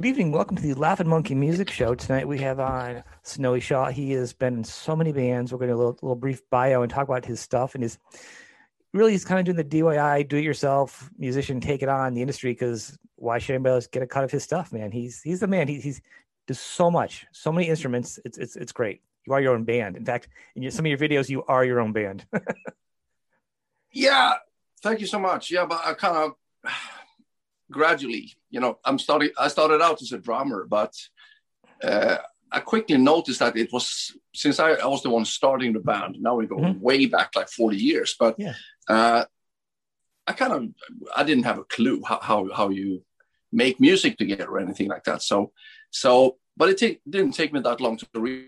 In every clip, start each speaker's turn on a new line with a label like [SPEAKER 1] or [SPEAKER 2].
[SPEAKER 1] Good evening. Welcome to the Laughing Monkey Music Show. Tonight we have on Snowy Shaw. He has been in so many bands. We're going to do a little, little brief bio and talk about his stuff and his really he's kind of doing the DIY, do it yourself musician, take it on the industry because why should anybody else get a cut of his stuff, man? He's he's the man. He, he's does so much, so many instruments. It's it's it's great. You are your own band. In fact, in some of your videos, you are your own band.
[SPEAKER 2] yeah, thank you so much. Yeah, but I kind of gradually, you know, I'm starting. I started out as a drummer, but uh, I quickly noticed that it was since I, I, was the one starting the band. Now we go mm-hmm. way back, like 40 years. But yeah. uh, I kind of I didn't have a clue how, how how you make music together or anything like that. So so, but it t- didn't take me that long to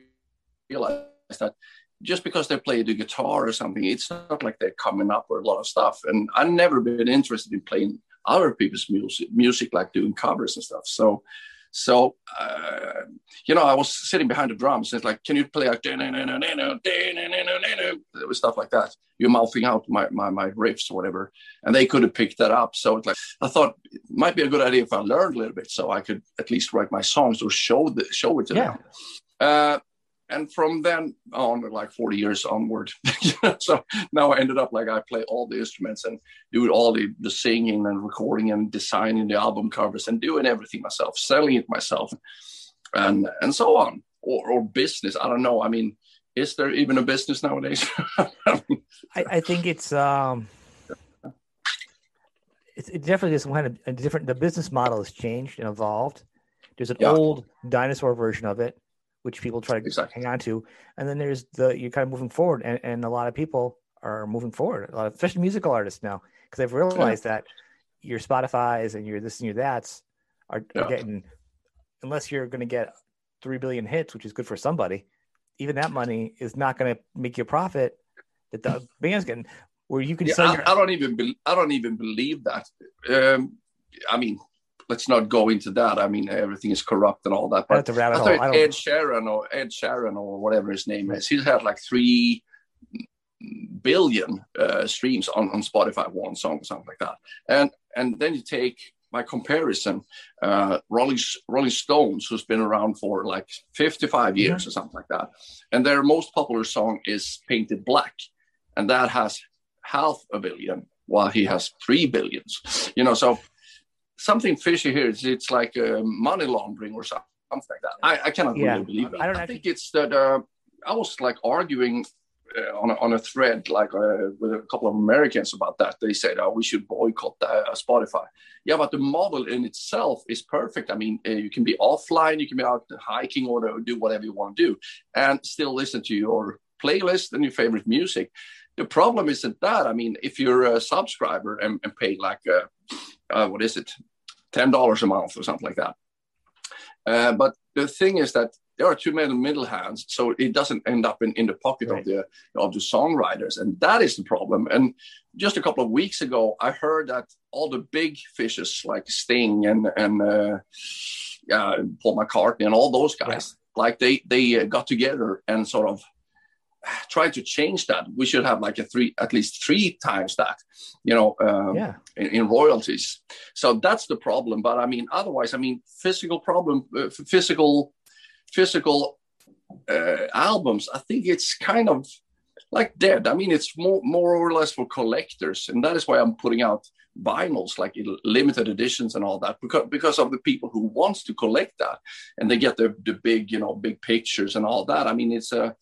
[SPEAKER 2] realize that just because they play the guitar or something, it's not like they're coming up with a lot of stuff. And I've never been interested in playing other people's music, music like doing covers and stuff. So, so uh, you know, I was sitting behind the drums and it's like, can you play like it was stuff like that? You're mouthing out my, my my riffs or whatever, and they could have picked that up. So it's like I thought it might be a good idea if I learned a little bit, so I could at least write my songs or show the show it to yeah. them. Uh, and from then on, like 40 years onward, so now I ended up like I play all the instruments and do all the, the singing and recording and designing the album covers and doing everything myself, selling it myself, and and so on. Or, or business, I don't know. I mean, is there even a business nowadays?
[SPEAKER 1] I, I, think it's um, it's it definitely is kind of a different. The business model has changed and evolved. There's an yeah. old dinosaur version of it which people try to exactly. hang on to. And then there's the you're kind of moving forward, and, and a lot of people are moving forward. A lot of especially musical artists now because they've realized yeah. that your Spotify's and your this and your that's are, yeah. are getting unless you're going to get three billion hits, which is good for somebody. Even that money is not going to make you a profit that the band's getting. Where you can
[SPEAKER 2] yeah,
[SPEAKER 1] sell
[SPEAKER 2] I,
[SPEAKER 1] your...
[SPEAKER 2] I don't even be, I don't even believe that. Um, I mean, let's not go into that. I mean, everything is corrupt and all that. But
[SPEAKER 1] I thought
[SPEAKER 2] Ed Sheeran or Ed Sheeran or whatever his name is, he's had like three billion uh, streams on, on Spotify, one song or something like that. And and then you take my comparison, uh, Rolling Rolling Stones, who's been around for like 55 years mm-hmm. or something like that, and their most popular song is Paint It Black, and that has half a billion, while he has three billions. You know, so something fishy here. It's, it's like uh, money laundering or something like that. I, I cannot yeah. really believe it. I, don't I think it's that uh, I was like arguing uh, on, a, on a thread like uh, with a couple of Americans about that. They said, "Oh, we should boycott uh, Spotify." Yeah, but the model in itself is perfect. I mean, uh, you can be offline, you can be out hiking or do whatever you want to do, and still listen to your playlist and your favorite music. The problem isn't that. I mean, if you're a subscriber and, and pay like uh, uh, what is it, ten dollars a month or something like that. Uh, but the thing is that there are too many middle hands, so it doesn't end up in, in the pocket right. of the of the songwriters, and that is the problem. And just a couple of weeks ago, I heard that all the big fishes like Sting and and uh, yeah, Paul McCartney and all those guys, yeah. like they they uh, got together and sort of try to change that. We should have like a three, at least three times that, you know, um, yeah. in, in, royalties. So that's the problem. But I mean, otherwise, I mean, physical problem, uh, physical, physical uh, albums. I think it's kind of like dead. I mean, it's more, more or less for collectors, and that is why I'm putting out vinyls like limited editions and all that because because of the people who wants to collect that and they get the the big you know big pictures and all that i mean it's a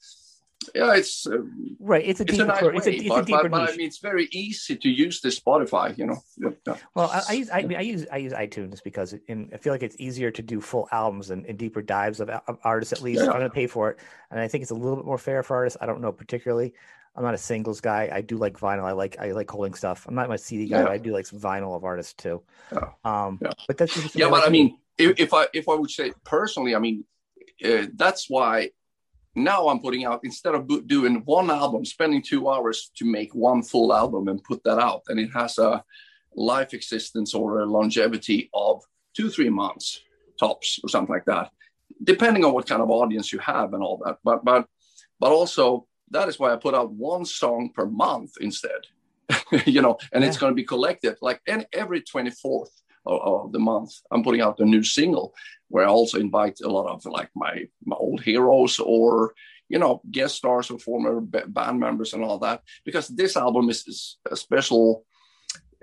[SPEAKER 2] yeah, it's uh,
[SPEAKER 1] right. It's a
[SPEAKER 2] it's
[SPEAKER 1] deeper, a
[SPEAKER 2] nice way,
[SPEAKER 1] it's a, it's
[SPEAKER 2] but,
[SPEAKER 1] a deeper
[SPEAKER 2] but, but, I mean, it's very easy to use the Spotify. You know.
[SPEAKER 1] Yeah. Well, I, I, use I, I, use I use iTunes because in, I feel like it's easier to do full albums and, and deeper dives of, of, artists. At least yeah. I'm going to pay for it, and I think it's a little bit more fair for artists. I don't know particularly. I'm not a singles guy. I do like vinyl. I like I like holding stuff. I'm not my CD guy. Yeah. But I do like vinyl of artists too. Yeah. Um, yeah. But that's
[SPEAKER 2] yeah. But I mean, if, if I if I would say personally, I mean, uh, that's why now I'm putting out instead of doing one album, spending two hours to make one full album and put that out, and it has a life existence or a longevity of two three months tops or something like that, depending on what kind of audience you have and all that. But but but also that is why I put out one song per month instead, you know, and yeah. it's going to be collected like and every 24th of, of, the month, I'm putting out a new single where I also invite a lot of like my my old heroes or you know guest stars or former band members and all that because this album is, is a special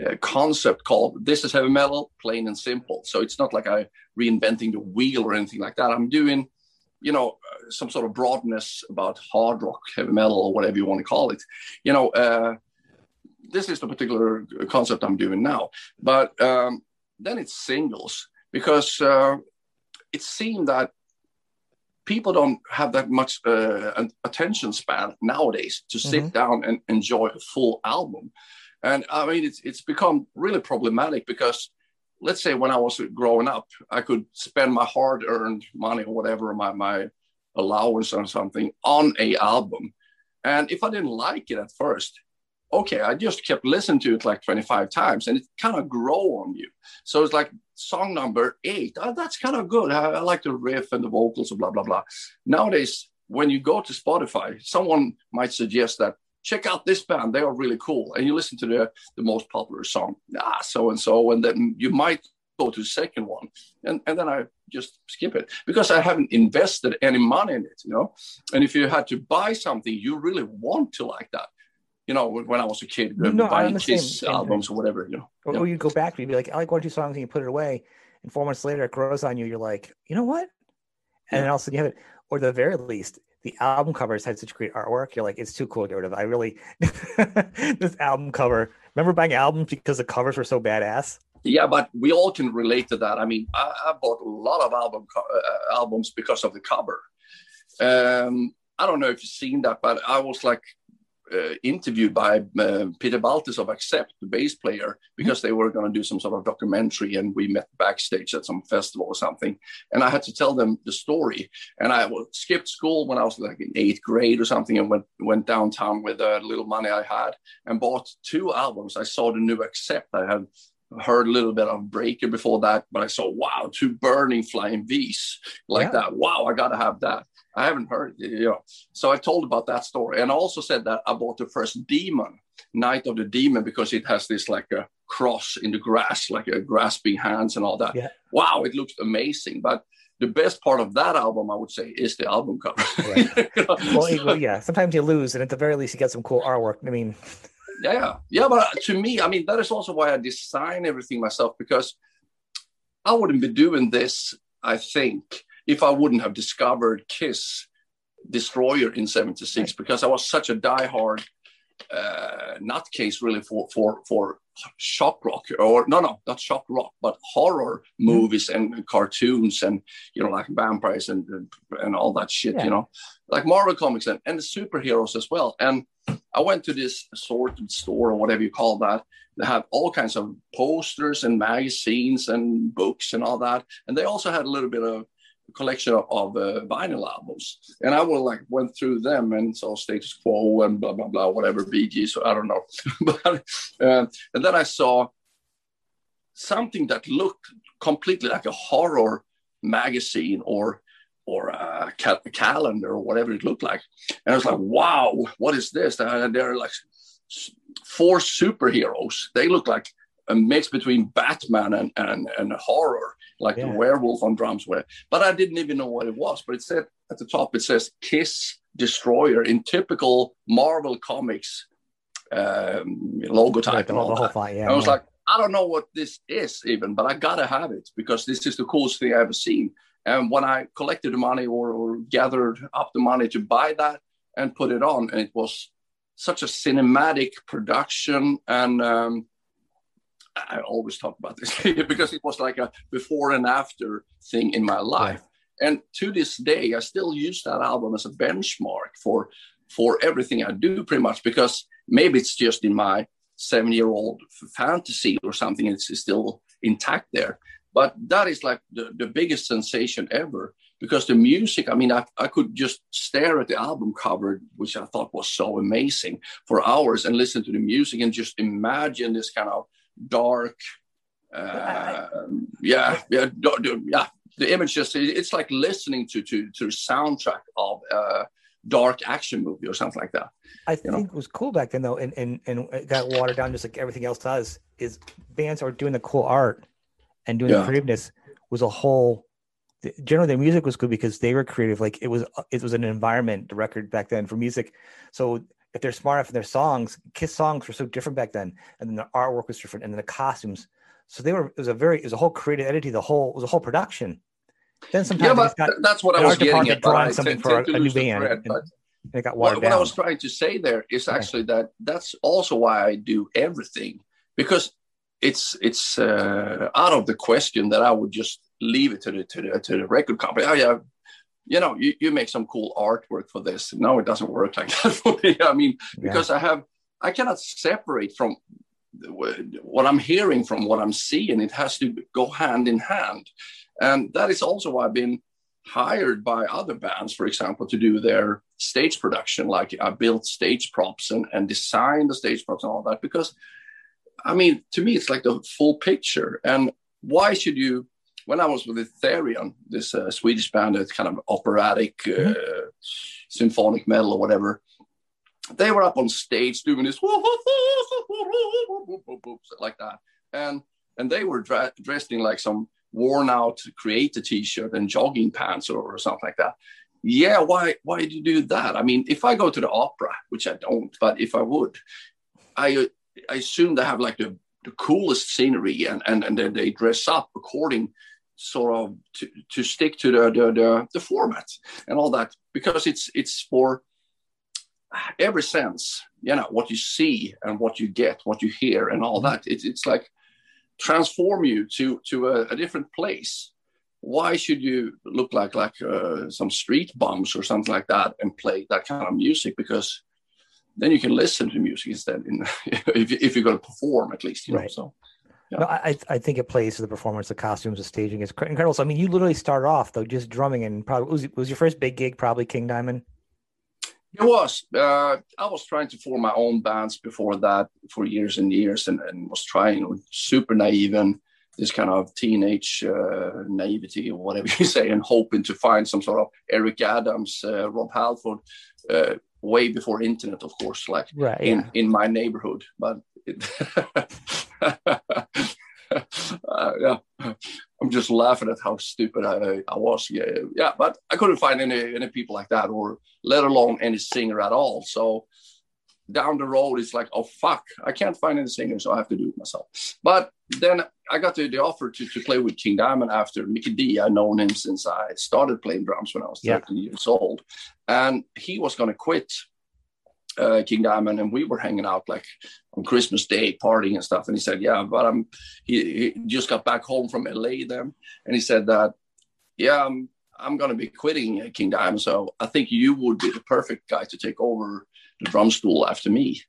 [SPEAKER 2] uh, concept called this is heavy metal plain and simple. So it's not like i reinventing the wheel or anything like that. I'm doing you know uh, some sort of broadness about hard rock heavy metal or whatever you want to call it. You know uh, this is the particular concept i'm doing now. But um, then it's singles because uh, it seemed that people don't have that much uh, attention span nowadays to sit mm-hmm. down and enjoy a full album. And I mean, it's, it's become really problematic because let's say when I was growing up, I could spend my hard earned money or whatever, my, my allowance or something on a album. And if I didn't like it at first, okay, I just kept listening to it like 25 times and it kind of grow on you. So it's like song number eight, oh, that's kind of good. I, I, like the riff and the vocals and blah, blah, blah. Nowadays, when you go to Spotify, someone might suggest that check out this band, they are really cool. And you listen to the, the most popular song, ah, so and so, and then you might go to the second one. And, and then I just skip it because I haven't invested any money in it, you know. And if you had to buy something, you really want to like that you know, when I was a kid, no, buying Kiss albums or whatever, you know.
[SPEAKER 1] Or,
[SPEAKER 2] yeah.
[SPEAKER 1] or you go back and you'd be like, I like one or two songs and you put it away. And four months later, it grows on you. You're like, you know what? And yeah. then all of a sudden you have it. Or the very least, the album covers had such great artwork. You're like, it's too cool to get rid of. I really, this album cover. Remember buying albums because the covers were so badass?
[SPEAKER 2] Yeah, but we all can relate to that. I mean, I, I bought a lot of album co- uh, albums because of the cover. Um, I don't know if you've seen that, but I was like uh, interviewed by uh, Peter Baltes of Accept, the bass player, because they were going to do some sort of documentary, and we met backstage at some festival or something. And I had to tell them the story. And I skipped school when I was like in eighth grade or something, and went went downtown with a little money I had and bought two albums. I saw the new Accept. I had heard a little bit of Breaker before that, but I saw wow, two burning flying V's like yeah. that. Wow, I got to have that. I haven't heard, you know. So I told about that story, and I also said that I bought the first Demon, Night of the Demon, because it has this like a cross in the grass, like a grasping hands and all that. Yeah. Wow, it looks amazing. But the best part of that album, I would say, is the album cover.
[SPEAKER 1] Right. you know? well, well, yeah. Sometimes you lose, and at the very least, you get some cool artwork. I mean,
[SPEAKER 2] yeah, yeah, yeah. But uh, to me, I mean, that is also why I design everything myself because I wouldn't be doing this. I think if I wouldn't have discovered Kiss Destroyer in '76 because I was such a diehard uh, nutcase really for for for shock rock or no no not shock rock but horror mm-hmm. movies and cartoons and you know like vampires and and all that shit yeah. you know like Marvel comics and, and the superheroes as well and I went to this assorted store or whatever you call that they have all kinds of posters and magazines and books and all that and they also had a little bit of collection of, uh, vinyl albums, and I will like went through them and saw Status Quo and blah blah blah whatever BG. So I don't know, but uh, and then I saw something that looked completely like a horror magazine or or a, ca- calendar or whatever it looked like, and I was like, wow, what is this? And they're like four superheroes. They look like a mix between Batman and, and, and horror, like yeah. the werewolf on drums were. But I didn't even know what it was. But it said at the top, it says Kiss Destroyer in typical Marvel Comics um, logo type. and all that. Fight, yeah, I was yeah. like, I don't know what this is even, but I gotta have it because this is the coolest thing I ever seen. And when I collected the money or, or gathered up the money to buy that and put it on, and it was such a cinematic production and um, I always talk about this because it was like a before and after thing in my life. Yeah. And to this day, I still use that album as a benchmark for for everything I do, pretty much because maybe it's just in my seven year old fantasy or something. It's still intact there. But that is like the, the biggest sensation ever because the music, I mean, I, I could just stare at the album cover, which I thought was so amazing for hours and listen to the music and just imagine this kind of dark. Uh, yeah, yeah, yeah. The image just it's like listening to to to the soundtrack of a dark action movie or something like that.
[SPEAKER 1] I think know? was cool back then though, and and and it got watered down just like everything else does. Is bands are doing the cool art, and doing yeah. creativeness was a whole. Generally, the music was good because they were creative. Like it was, it was an environment The record back then for music. So if they're smart enough in their songs, Kiss songs were so different back then, and then the artwork was different, and then the costumes. So they were. It was a very. It was a whole creative entity. The whole it was a whole production. Then sometimes
[SPEAKER 2] yeah, but that's what I was getting at.
[SPEAKER 1] Drawing something for a, new band. Thread, and, it got
[SPEAKER 2] watered what, down. What I was trying to say there is actually yeah. that that's also why I do everything because it's it's uh, out of the question that I would just leave it to the to the to the record company. Oh yeah, you know, you, you make some cool artwork for this. No, it doesn't work like that for me. I mean, because yeah. I have I cannot separate from what I'm hearing from what I'm seeing. It has to go hand in hand, and that is also why I've been hired by other bands, for example, to do their stage production. Like I built stage props and, and designed the stage props and all that. Because, I mean, to me, it's like the full picture. And why should you? When I was with Therion, this uh, Swedish band, it's kind of operatic, uh, mm-hmm. symphonic metal or whatever, they were up on stage doing this like that, and and they were dra- dressed in like some worn out create a t-shirt and jogging pants or, or something like that. Yeah why why do you do that? I mean if i go to the opera which i don't but if i would i i assume they have like the, the coolest scenery and and, and then they dress up according sort of to, to stick to the, the, the the format and all that because it's it's for every sense you know what you see and what you get what you hear and all that. It's, it's like transform you to to a, a different place. Why should you look like like uh, some street bums or something like that and play that kind of music? Because then you can listen to music instead in, if, if you're going to perform at least you know so
[SPEAKER 1] yeah. No, I I think it plays to the performance, the costumes, the staging is incredible. So I mean, you literally started off though just drumming, and probably was was your first big gig probably King Diamond.
[SPEAKER 2] It was. Uh, I was trying to form my own bands before that for years and years, and, and was trying super naive and this kind of teenage uh, naivety or whatever you say, and hoping to find some sort of Eric Adams, uh, Rob Halford, uh, way before internet, of course, like right, in yeah. in my neighborhood. But it uh, yeah, I'm just laughing at how stupid I, I was. Yeah, yeah, but I couldn't find any any people like that, or let alone any singer at all. So down the road, it's like, oh fuck, I can't find any singer, so I have to do it myself. But then I got the, the offer to, to play with King Diamond after Mikkey Dee. I'd known him since I started playing drums when I was 13 yeah. years old, and he was going to quit uh, King Diamond, and we were hanging out like on Christmas Day, partying and stuff. And he said, "Yeah, but I'm." He, he just got back home from LA then, and he said that, "Yeah, I'm I'm going to be quitting uh, King Diamond, so I think you would be the perfect guy to take over the drum stool after me."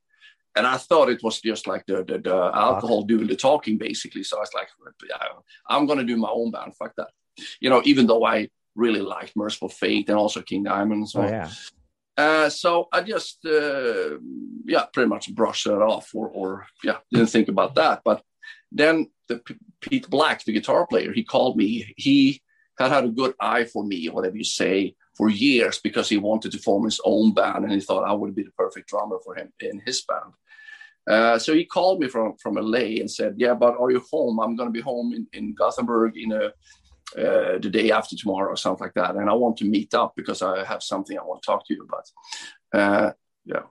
[SPEAKER 2] And I thought it was just like the the, the alcohol doing the talking, basically. So I was like, "I'm going to do my own band. Fuck that," you know. Even though I really liked Mercyful Fate and also King Diamond, so. Oh, yeah uh, so I just, uh, yeah, pretty much brushed it off, or, or yeah, didn't think about that. But then the P- Pete Blakk, the guitar player, he called me. He had had a good eye for me, whatever you say, for years because he wanted to form his own band, and he thought I would be the perfect drummer for him in his band. Uh, so he called me from from LA and said, "Yeah, but are you home? I'm going to be home in, in Gothenburg in a uh, the day after tomorrow or something like that. And I want to meet up because I have something I want to talk to you about. Uh, yeah,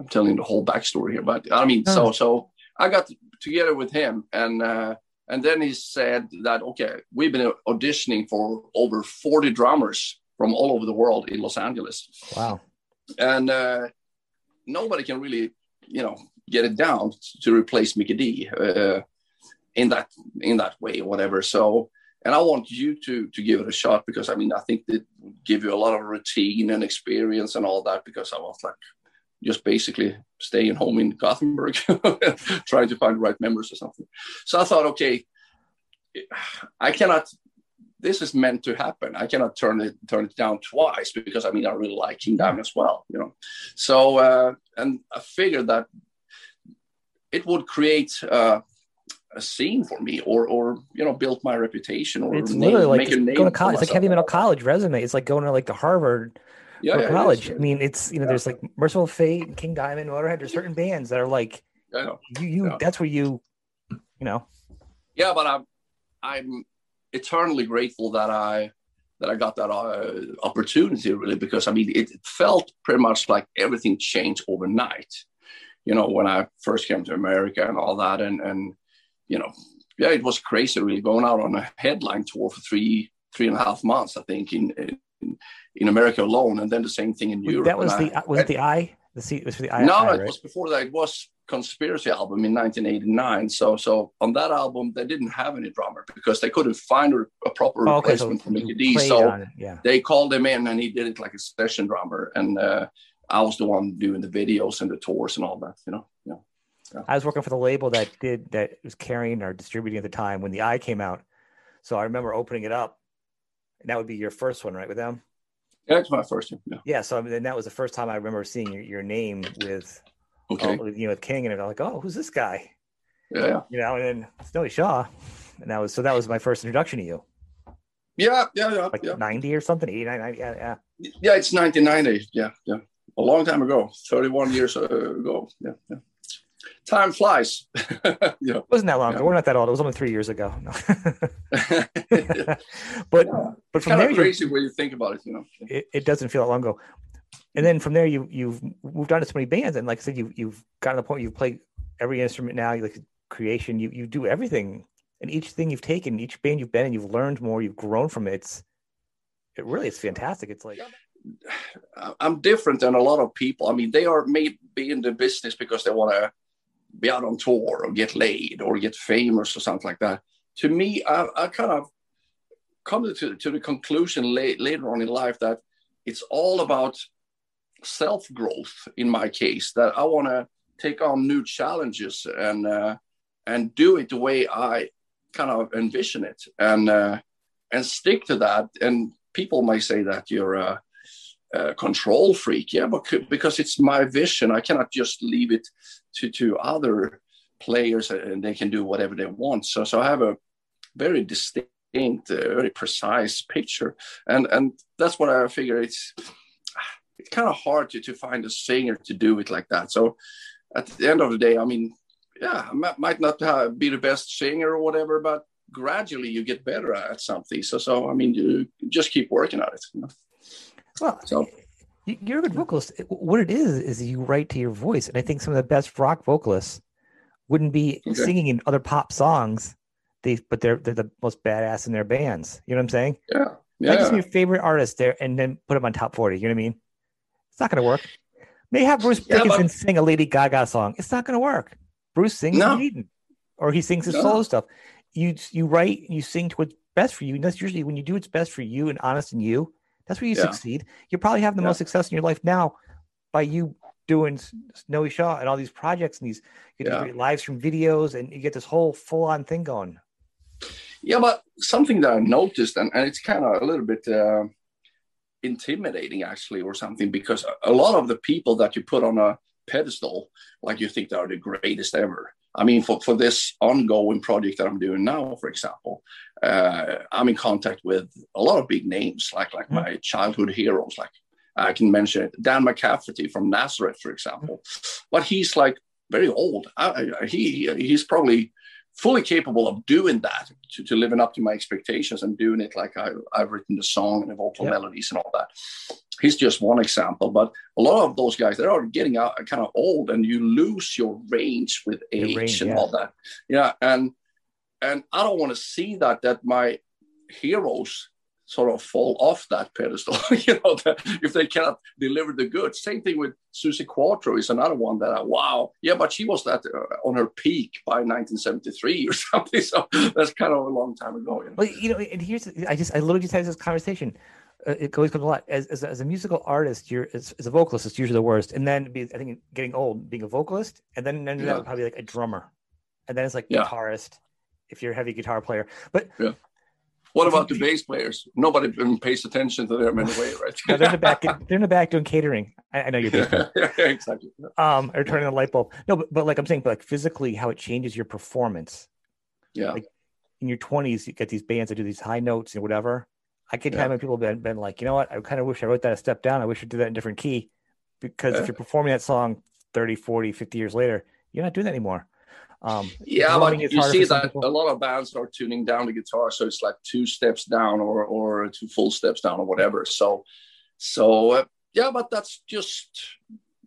[SPEAKER 2] I'm telling the whole backstory here, but I mean, oh. so so I got together with him, and uh, and then he said that okay, we've been auditioning for over 40 drummers from all over the world in Los Angeles.
[SPEAKER 1] Wow,
[SPEAKER 2] and uh, nobody can really, you know, get it down to replace Mikkey Dee. uh, in that in that way, or whatever. So and I want you to to give it a shot because I mean I think it would give you a lot of routine and experience and all that because I was like just basically staying home in Gothenburg trying to find the right members or something. So I thought, okay, I cannot. This is meant to happen. I cannot turn it turn it down twice because I mean I really like King Diamond as well, you know. So uh, and I figured that it would create. Uh, a scene for me or or you know built my reputation or
[SPEAKER 1] it's name, literally like going to college. It's like heavy metal college resume. It's like going to like the harvard yeah, yeah college. I mean it's you know yeah. there's like mercyful fate king diamond motorhead there's certain bands that are like you you that's where you you know.
[SPEAKER 2] Yeah but i'm I'm eternally grateful that I that I got that uh, opportunity really because I mean it, it felt pretty much like everything changed overnight. You know, when I first came to America and all that, and and you know, yeah, it was crazy really going out on a headline tour for three three and a half months, I think, in in, in America alone, and then the same thing in Europe.
[SPEAKER 1] That was the I, was it the eye the seat was for the eye.
[SPEAKER 2] No,
[SPEAKER 1] eye,
[SPEAKER 2] it was before that. It was conspiracy album in 1989 so so on that album they didn't have any drummer because they couldn't find a, proper oh, okay, replacement so for mikkey dee so yeah. they called him in and he did it like a session drummer and uh, i was the one doing the videos and the tours and all that you know yeah.
[SPEAKER 1] Yeah. i was working for the label that did that was carrying or distributing at the time when the eye came out so i remember opening it up and that would be your first one right with them
[SPEAKER 2] yeah, it's my first one. Yeah.
[SPEAKER 1] yeah. So I mean, that was the first time I remember seeing your, your name with Okay. Oh, you know, with King, and I'm like, oh, who's this guy?
[SPEAKER 2] Yeah.
[SPEAKER 1] You know, and then Snowy Shaw, and that was so that was my first introduction to you.
[SPEAKER 2] Yeah, yeah, yeah.
[SPEAKER 1] Like
[SPEAKER 2] yeah.
[SPEAKER 1] 90 or something, 89, 90, yeah,
[SPEAKER 2] yeah. Yeah, it's 1990. Yeah, yeah. A long time ago, 31 years ago. Yeah, yeah. Time flies.
[SPEAKER 1] yeah. It wasn't that long yeah. ago. We're not that old. It was only three years ago. No. but yeah. but from
[SPEAKER 2] kind
[SPEAKER 1] there,
[SPEAKER 2] crazy when you think about it. You know,
[SPEAKER 1] it, it doesn't feel that long ago and then from there you you've moved on to so many bands and like i said you you've gotten to the point you play every instrument now you like creation you you do everything and each thing you've taken each band you've been in you've learned more you've grown from it it's it really it's fantastic it's like
[SPEAKER 2] i'm different than a lot of people i mean they are made maybe in the business because they want to be out on tour or get laid or get famous or something like that. To me i, I kind of come to, to the conclusion late, later on in life that it's all about self growth in my case that I want to take on new challenges and uh, and do it the way I kind of envision it. And uh, and stick to that. And people may say that you're a, a, control freak, yeah, but because it's my vision, I cannot just leave it to to other players and they can do whatever they want. So so I have a very distinct, uh, very precise picture, and and that's what I figure it's it's kind of hard to, to find a singer to do it like that. So at the end of the day, I mean, yeah, I might not be the best singer or whatever, but gradually you get better at something. So, so I mean, you just keep working at it. You know?
[SPEAKER 1] Well, so you're a good vocalist. What it is is you write to your voice, and I think some of the best rock vocalists wouldn't be okay. singing in other pop songs. They, but they're they're the most badass in their bands. You know what I'm saying?
[SPEAKER 2] Yeah. Yeah.
[SPEAKER 1] Like your favorite artist there, and then put them on top forty. You know what I mean? It's not going to work. May have Bruce yeah, Dickinson but... sing a Lady Gaga song. It's not going to work. Bruce sings no. Eden, or he sings his no. solo stuff. You you write, you sing to what's best for you, and that's usually when you do what's best for you and honest in you. That's where you yeah. succeed. You probably have the yeah. most success in your life now by you doing Snowy Shaw and all these projects and these you get yeah. lives from videos, and you get this whole full on thing going.
[SPEAKER 2] Yeah, but something that I noticed, and, and it's kind of a little bit. Uh intimidating actually or something because a lot of the people that you put on a pedestal like you think they are the greatest ever i mean for, for this ongoing project that i'm doing now for example uh, i'm in contact with a lot of big names like like mm-hmm. my childhood heroes like i can mention dan McCafferty from nazareth for example mm-hmm. but he's like very old I, I, he he's probably fully capable of doing that to, to living up to my expectations and doing it like I, have written the song and the vocal yep. melodies and all that. He's just one example, but a lot of those guys they are getting out uh, kind of old, and you lose your range with age range, and yeah. all that. Yeah, and and I don't want to see that that my heroes sort of fall off that pedestal. you know, if they cannot deliver the goods. Same thing with Suzi Quatro is another one that I, wow, yeah, but she was that uh, on her peak by 1973 or something. So that's kind of a long time ago.
[SPEAKER 1] You know? Well, you know, and here's I just I literally just had this conversation. Uh, it always comes a lot as, as, as a musical artist. You're as, as, a vocalist, it's usually the worst. And then be, I think getting old, being a vocalist, and then ended yeah. up probably like a drummer, and then it's like yeah. guitarist if you're a heavy guitar player. But
[SPEAKER 2] yeah. What about the bass players? Nobody pays attention to them anyway, right?
[SPEAKER 1] no, they're in the back. They're in the back doing catering. I, I know you're.
[SPEAKER 2] yeah, yeah, exactly.
[SPEAKER 1] Um, or turning the light bulb. No, but, but like I'm saying, but like physically, how it changes your performance.
[SPEAKER 2] Yeah.
[SPEAKER 1] Like in your 20s, you get these bands that do these high notes and whatever. I get yeah. time when people have been, been like, you know what? I kind of wish I wrote that a step down. I wish I did that in different key, because yeah. if you're performing that song 30, 40, 50 years later, you're not doing that anymore. Um,
[SPEAKER 2] yeah, but you see that people. a lot of bands are tuning down the guitar, so it's like two steps down or or two full steps down or whatever. So, so uh, yeah, but that's just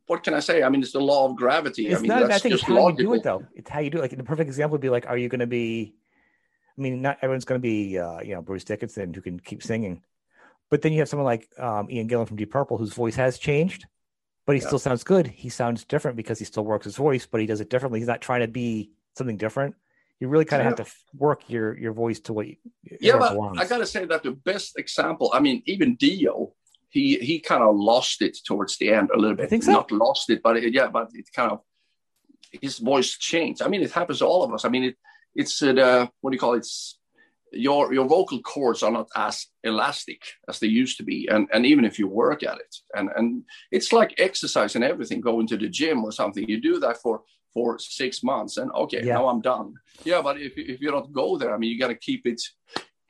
[SPEAKER 2] what can I say? I mean, it's the law of gravity.
[SPEAKER 1] It's
[SPEAKER 2] I mean,
[SPEAKER 1] not, think it's how logical. you do it, though. It's how you do it. Like the perfect example would be like, are you going to be? I mean, not everyone's going to be, uh, you know, Bruce Dickinson who can keep singing, but then you have someone like um, Ian Gillan from Deep Purple whose voice has changed, but he yeah. still sounds good. He sounds different because he still works his voice, but he does it differently. He's not trying to be something different. You really kind of yeah. have to work your your voice to what. You,
[SPEAKER 2] yeah, but belongs. I got to say that the best example. I mean, even Dio, he he kind of lost it towards the end a little bit.
[SPEAKER 1] I think so.
[SPEAKER 2] Not lost it, but it, yeah, but it kind of his voice changed. I mean, it happens to all of us. I mean, it it's uh, what do you call it? It's, your your vocal cords are not as elastic as they used to be and and even if you work at it and and it's like exercise and everything going to the gym or something. You do that for for six months and okay yeah. now i'm done. Yeah but if, if you don't go there i mean you got to keep it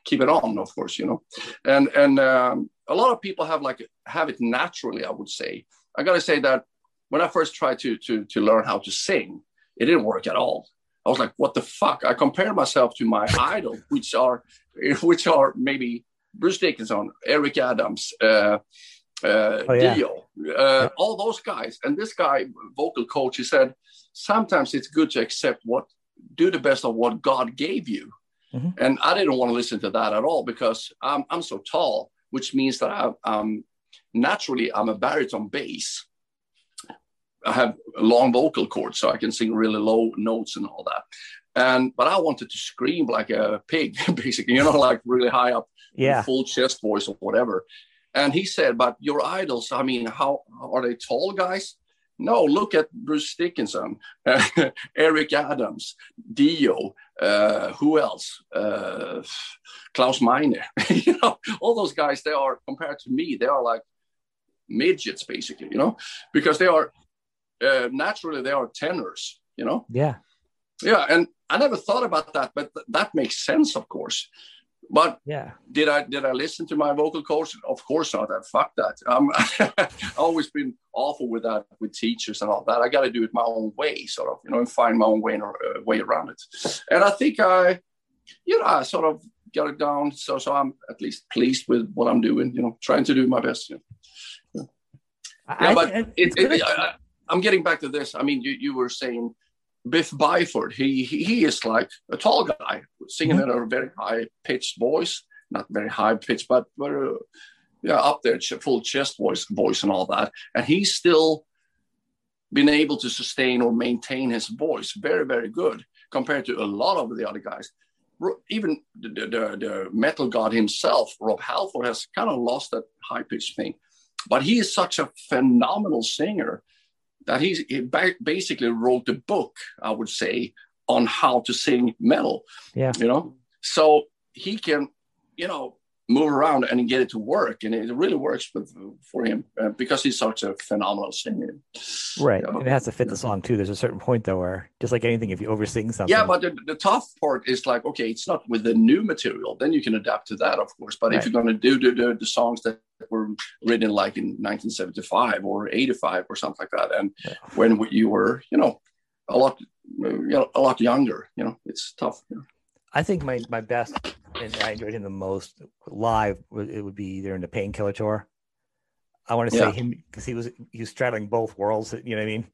[SPEAKER 2] keep it on of course you know. And and um, a lot of people have like have it naturally i would say. I gotta say that when i first tried to to to learn how to sing it didn't work at all I was like, what the fuck? I compare myself to my idol, which are which are maybe Bruce Dickinson, Eric Adams, uh, uh, oh, yeah. Dio, uh, yeah. all those guys. And this guy, vocal coach, he said, sometimes it's good to accept what, do the best of what God gave you. Mm-hmm. And I didn't want to listen to that at all because I'm, I'm so tall, which means that I, I'm naturally I'm a baritone bass. I have a long vocal cord, so I can sing really low notes and all that. And but I wanted to scream like a pig, basically, you know, like really high up,
[SPEAKER 1] yeah,
[SPEAKER 2] full chest voice or whatever. And he said, "But your idols, I mean, how are they tall guys?" No, look at Bruce Dickinson, Eric Adams, Dio, uh, who else? Uh, Klaus Meine. you know, all those guys. They are compared to me. They are like midgets, basically. You know, because they are uh, naturally they are tenors, you know?
[SPEAKER 1] Yeah.
[SPEAKER 2] Yeah. And I never thought about that, but th- that makes sense, of course. But
[SPEAKER 1] yeah,
[SPEAKER 2] did I did I listen to my vocal coach? Of course not. I fuck that. Um, I've always been awful with that with teachers and all that. I got to do it my own way, sort of, you know, and find my own way uh, way around it. And I think I, you know, I sort of got it down. So so I'm at least pleased with what I'm doing. You know, trying to do my best. You know. Yeah, I, but it, it, it, I, I'm getting back to this. I mean, you, you were saying Biff Byford. He, he, he is like a tall guy singing mm-hmm. in a very high pitched voice, not very high pitched, but uh, yeah, up there, full chest voice, voice and all that. And he's still been able to sustain or maintain his voice very very good compared to a lot of the other guys. Even the, the, the metal god himself, Rob Halford, has kind of lost that high pitched thing. But he is such a phenomenal singer that he, he basically wrote a book, I would say, on how to sing metal.
[SPEAKER 1] Yeah.
[SPEAKER 2] You know, so he can, you know, move around and get it to work, and it really works with, for him uh, because he's such a phenomenal singer.
[SPEAKER 1] Right, and it has to fit the song too. There's a certain point though where, just like anything, if you oversing something,
[SPEAKER 2] yeah. But the, the tough part is like, okay, it's not with the new material. Then you can adapt to that, of course. But right. if you're going to do the, the, the songs that were written like in 1975 or 85 or something like that, and yeah. when you were, you know, a lot, you know, a lot younger, you know, it's tough. You know?
[SPEAKER 1] I think my my best and I enjoyed him the most live. It would be either in the Painkiller tour. I want to yeah. say him because he was he was straddling both worlds. You know what I mean?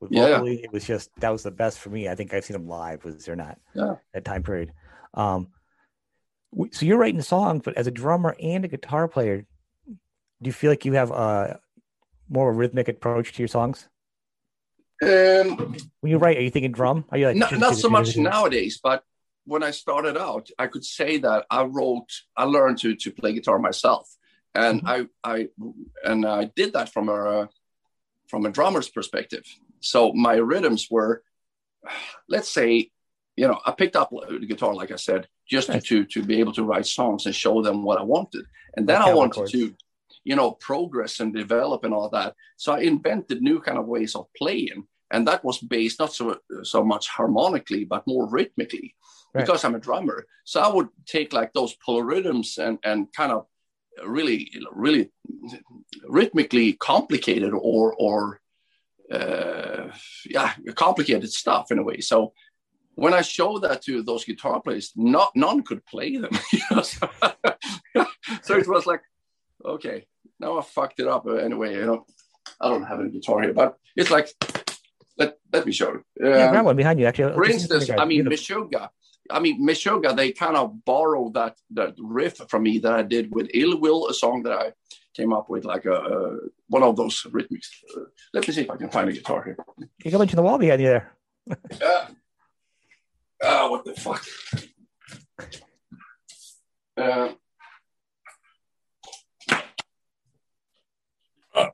[SPEAKER 1] With vocally, yeah. it was just that was the best for me. I think I've seen him live. Was there not?
[SPEAKER 2] Yeah.
[SPEAKER 1] That time period. Um, so you're writing songs, but as a drummer and a guitar player, do you feel like you have a more rhythmic approach to your songs?
[SPEAKER 2] Um,
[SPEAKER 1] when you write, are you thinking drum? Are you like
[SPEAKER 2] not, not so much nowadays, but when I started out, I could say that I wrote, I learned to to play guitar myself, and mm-hmm. I I and I did that from a from a drummer's perspective. So my rhythms were, let's say, you know, I picked up the guitar, like I said, just to, to, to be able to write songs and show them what I wanted, and then I wanted to, you know, progress and develop and all that. So I invented new kind of ways of playing, and that was based not so so much harmonically, but more rhythmically right. because I'm a drummer. So I would take like those polyrhythms and and kind of really really rhythmically complicated or or uh, yeah complicated stuff in a way. So when I showed that to those guitar players, not none could play them. so, so it was like, okay, now I fucked it up anyway. You know, I don't have a guitar here, but it's like, let, let me show you.
[SPEAKER 1] yeah, grab one behind you. Actually,
[SPEAKER 2] for instance, I mean, Meshuggah. I mean, Meshuggah, they kind of borrow that that riff from me that I did with Illwill, a song that I came up with, like a, one of those rhythmics. Uh, let me see if I can find a guitar here.
[SPEAKER 1] You come into the wall behind you there.
[SPEAKER 2] uh, oh, what the fuck? Uh, oh,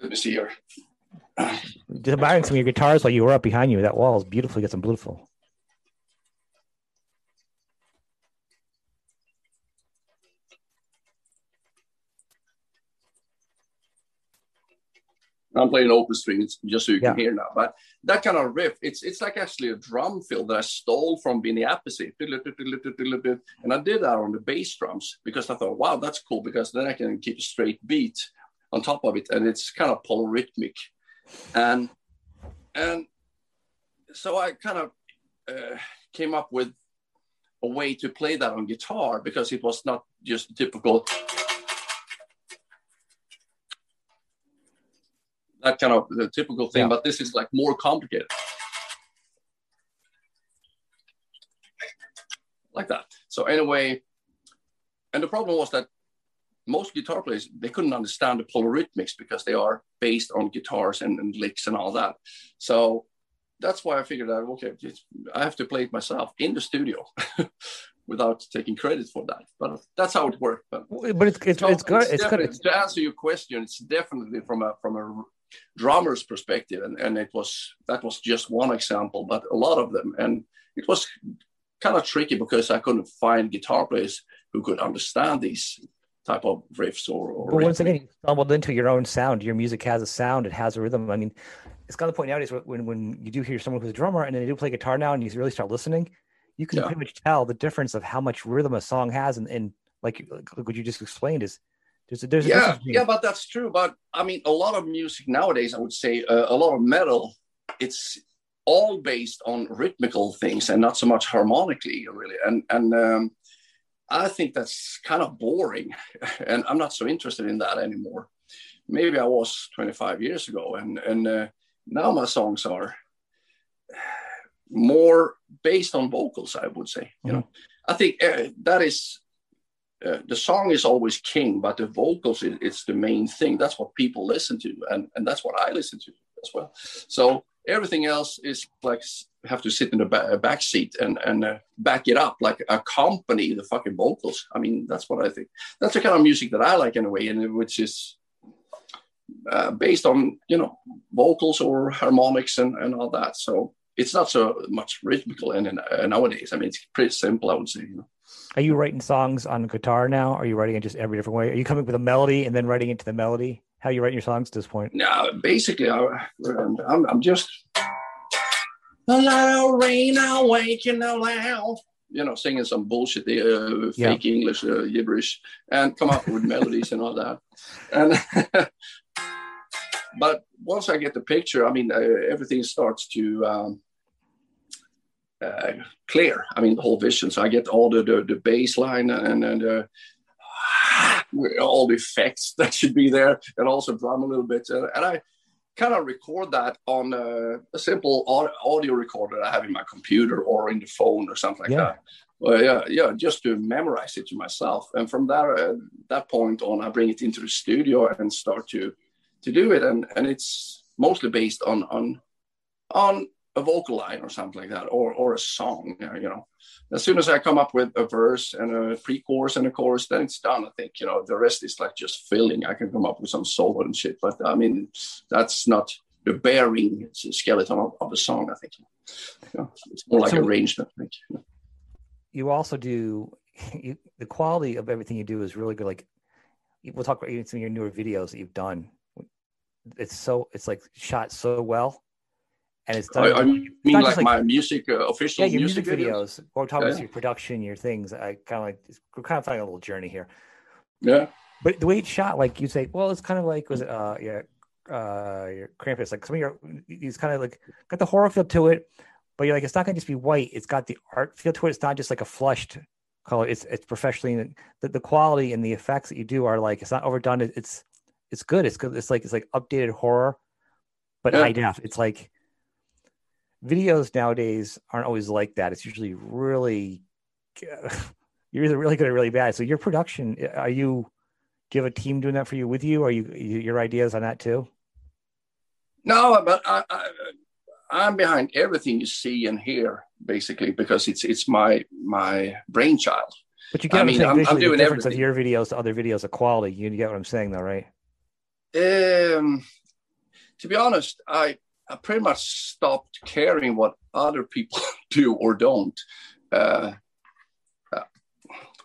[SPEAKER 2] let me see here.
[SPEAKER 1] Just admiring some of your guitars while you were up behind you. That wall is beautiful. Get some beautiful.
[SPEAKER 2] I'm playing open strings just so you can hear now. But that kind of riff, it's it's like actually a drum fill that I stole from Vinny Appice. And I did that on the bass drums because I thought, wow, that's cool because then I can keep a straight beat on top of it. And it's kind of polyrhythmic. And and so I kind of uh, came up with a way to play that on guitar because it was not just typical that kind of the typical thing, yeah. but this is like more complicated. Like that. So anyway, and the problem was that most guitar players they couldn't understand the polyrhythmics because they are based on guitars and, and licks and all that. So that's why I figured out okay, I have to play it myself in the studio. without taking credit for that. But that's how it worked. But,
[SPEAKER 1] but it's it's, so it's good. It's, good.
[SPEAKER 2] To answer your question, it's definitely from a from a drummer's perspective and, and it was that was just one example but a lot of them and it was kind of tricky because i couldn't find guitar players who could understand these type of riffs or, or
[SPEAKER 1] but once again you stumbled into your own sound your music has a sound it has a rhythm i mean it's kind of the point nowadays when, when you do hear someone who's a drummer and then they do play guitar now and you really start listening you can yeah. pretty much tell the difference of how much rhythm a song has and, and like, like what you just explained is there's a, there's
[SPEAKER 2] yeah, yeah, but that's true. But I mean, a lot of music nowadays, I would say, uh, a lot of metal, it's all based on rhythmical things and not so much harmonically, really. And and um, I think that's kind of boring, and I'm not so interested in that anymore. Maybe I was 25 years ago, and and uh, now my songs are more based on vocals. I would say, you mm-hmm. know, I think uh, that is uh, the song is always king, but the vocals is, it's the main thing. That's what people listen to, and and that's what I listen to as well. So everything else is like have to sit in the back, back seat and and uh, back it up, like accompany the fucking vocals. I mean, that's what I think. That's the kind of music that I like in a way, and which is uh, based on you know vocals or harmonics and and all that. So it's not so much rhythmical and, and uh, nowadays. I mean, it's pretty simple, I would say. You know.
[SPEAKER 1] Are you writing songs on guitar now? Are you writing it just every different way? Are you coming with a melody and then writing into the melody? How you write your songs at this point?
[SPEAKER 2] No, basically, I, I'm, I'm just allow rain awaken loud. You know, singing some bullshit, uh, fake yeah. English uh, gibberish, and come up with melodies and all that. And but once I get the picture, I mean, uh, everything starts to um, uh, clear. I mean, the whole vision. So I get all the the, the bass line and and uh, all the effects that should be there, and also drum a little bit. And, I kind of record that on a, a simple audio recorder I have in my computer or in the phone or something like yeah. that. Well, yeah, yeah, just to memorize it to myself. And from that uh, that point on, I bring it into the studio and start to to do it. And and it's mostly based on on on a vocal line or something like that, or or a song. You know, as soon as I come up with a verse and a pre-chorus and a chorus, then it's done. I think you know the rest is like just filling. I can come up with some solo and shit, but I mean that's not the bearing skeleton of, of a song. I think you know, it's more like so arrangement. I think.
[SPEAKER 1] You also do you, the quality of everything you do is really good. Like we'll talk about even some of your newer videos that you've done. It's so it's like shot so well and it's done.
[SPEAKER 2] I, I mean, like, like, my music uh, official
[SPEAKER 1] yeah, your music, music videos. videos. We're talking yeah. about your production, your things. I kind of like we're kind of finding a little journey here.
[SPEAKER 2] Yeah.
[SPEAKER 1] But the way it's shot, like you say, well, it's kind of like was it uh yeah uh your Krampus, like some of your he's kind of like got the horror feel to it, but you're like, it's not going to just be white. It's got the art feel to it. It's not just like a flushed color. It's it's professionally the, the quality and the effects that you do are like it's not overdone. It's it's good. It's good. It's like it's like updated horror, but yeah. high def. It's like videos nowadays aren't always like that. It's usually really you're either really good or really bad. So your production, are you? Do you have a team doing that for you with you? Are you your ideas on that too?
[SPEAKER 2] No, but I, I I'm behind everything you see and hear, basically, because it's it's my my brainchild.
[SPEAKER 1] But you get I mean, I'm, I'm, doing the difference everything. of your videos to other videos of quality. You get what I'm saying, though, right?
[SPEAKER 2] Um, to be honest, I I pretty much stopped caring what other people do or don't. Uh, uh,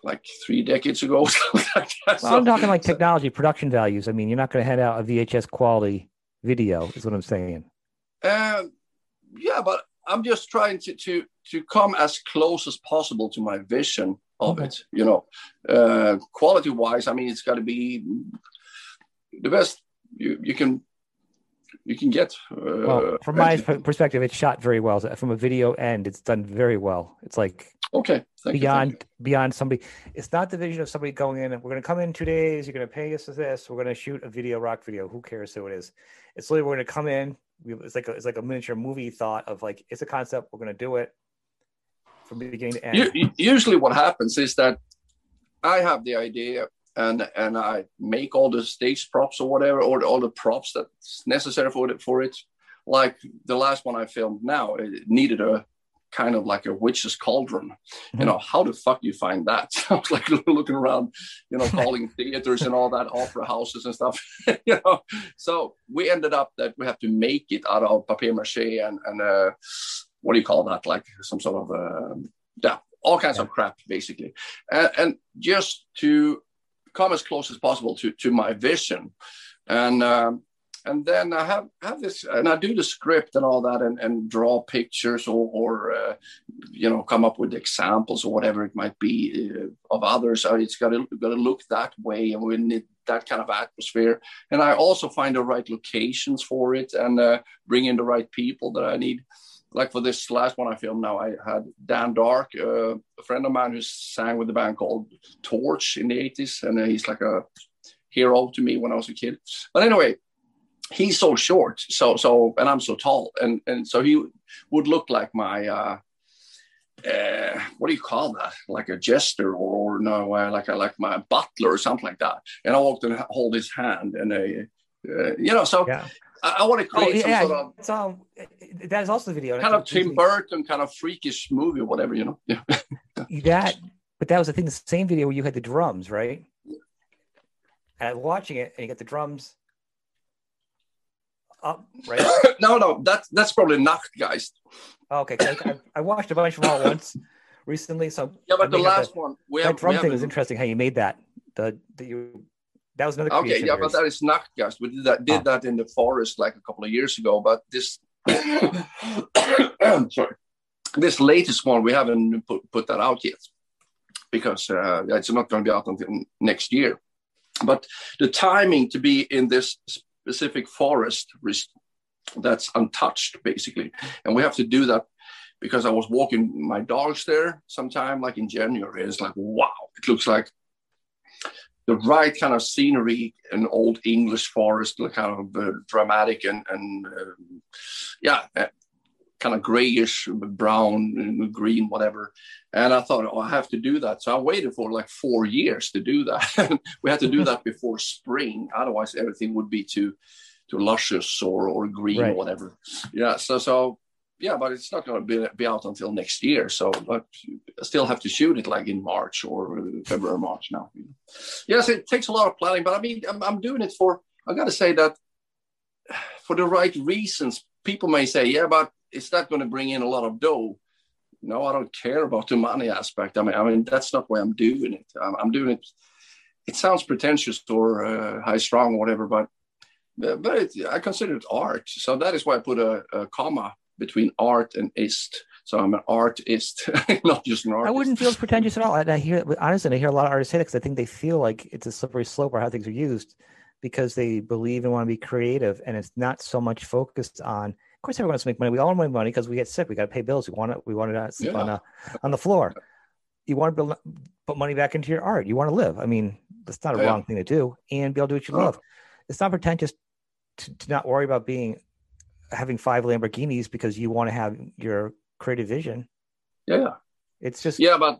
[SPEAKER 2] like three decades ago.
[SPEAKER 1] well, so, I'm talking like technology, production values. I mean, you're not going to hand out a VHS quality video, is what I'm saying.
[SPEAKER 2] Um, yeah, but I'm just trying to to to come as close as possible to my vision of okay. it. You know, uh, quality wise, I mean, it's got to be the best you you can you can get. Uh,
[SPEAKER 1] well, from my perspective, it's shot very well. From a video end, it's done very well. It's like
[SPEAKER 2] okay,
[SPEAKER 1] thank beyond you, you. beyond somebody. It's not the vision of somebody going in and we're going to come in two days. You're going to pay us this. We're going to shoot a video rock video. Who cares who it is? It's literally we're going to come in. We, it's like a, it's like a miniature movie thought of like it's a concept. We're going to do it from beginning to end.
[SPEAKER 2] Usually, what happens is that I have the idea and and I make all the stage props or whatever, or all the props that's necessary for it. For it, like the last one I filmed now, it needed a kind of like a witch's cauldron. Mm-hmm. You know, how the fuck do you find that? I was like looking around, you know, calling theaters and all that, opera houses and stuff. you know, so we ended up that we have to make it out of papier mache and and uh, what do you call that? Like some sort of uh, yeah, all kinds yeah. of crap basically, and, and just to come as close as possible to to my vision, and um, and then I have have this, and I do the script and all that, and, and draw pictures or or uh, you know come up with examples or whatever it might be uh, of others. So it's got to got to look that way, and we need that kind of atmosphere. And I also find the right locations for it, and uh, bring in the right people that I need like for this last one I filmed now, I had Dan Dark, uh, a friend of mine who sang with the band called Torch in the 80s. And he's like a hero to me when I was a kid. But anyway, he's so short. So, so, and I'm so tall. And, and so he would look like my, uh, uh, what do you call that? Like a jester or, or no, uh, like a, like my butler or something like that. And I walked and hold his hand and, uh, you know, so yeah. I, I want to create oh, yeah, some sort of.
[SPEAKER 1] So that is also the video.
[SPEAKER 2] Kind of Tim Burton, kind of freakish movie or whatever, you know. Yeah.
[SPEAKER 1] that, but that was the thing. The same video where you had the drums, right? And I was watching it, and you got the drums up, right?
[SPEAKER 2] no, no, that's that's probably Nachtgeist.
[SPEAKER 1] Oh, okay, I, I, watched a bunch of all once recently. So
[SPEAKER 2] yeah, but the last the, one,
[SPEAKER 1] we have, that drum thing was interesting. How you made that? The that you that was another.
[SPEAKER 2] Okay, yeah, but that is Nachtgeist. We did that did oh. that in the forest like a couple of years ago. But this, sorry, this latest one we haven't put, put that out yet because uh, it's not going to be out until next year. But the timing to be in this specific forest that's untouched basically, and we have to do that because I was walking my dogs there sometime like in January. It's like wow, it looks like the right kind of scenery, an old English forest, kind of uh, dramatic and, and uh, yeah, uh, kind of grayish, brown, green, whatever. And I thought, oh, I have to do that. So I waited for like four years to do that. we had to do that before spring, otherwise everything would be too too luscious or or green right. or whatever. Yeah. So so yeah, but it's not going to be, be out until next year. So, but I still have to shoot it like in March or February, March now. Yes, it takes a lot of planning, but I mean, I'm, I'm doing it for, I got to say that for the right reasons. People may say, yeah, but it's not going to bring in a lot of dough. No, I don't care about the money aspect. I mean, I mean, that's not why I'm doing it. I'm, I'm doing it. It sounds pretentious or uh, high strong whatever, but but it, I consider it art. So that is why I put a, a comma between art and ist. So I'm an artist, not just an artist.
[SPEAKER 1] I wouldn't feel pretentious at all. And I hear, honestly, I hear a lot of artists say that because I think they feel like it's a slippery slope or how things are used because they believe and want to be creative. And it's not so much focused on of course, everyone wants to make money. We all want to make money because we get sick. We got to pay bills. We want to. We want to sleep yeah. on a, on the floor. You want to build, put money back into your art. You want to live. I mean, that's not a yeah. wrong thing to do, and be able to do what you love. It's not pretentious to, to not worry about being having five Lamborghinis because you want to have your creative vision.
[SPEAKER 2] Yeah,
[SPEAKER 1] it's just
[SPEAKER 2] yeah, but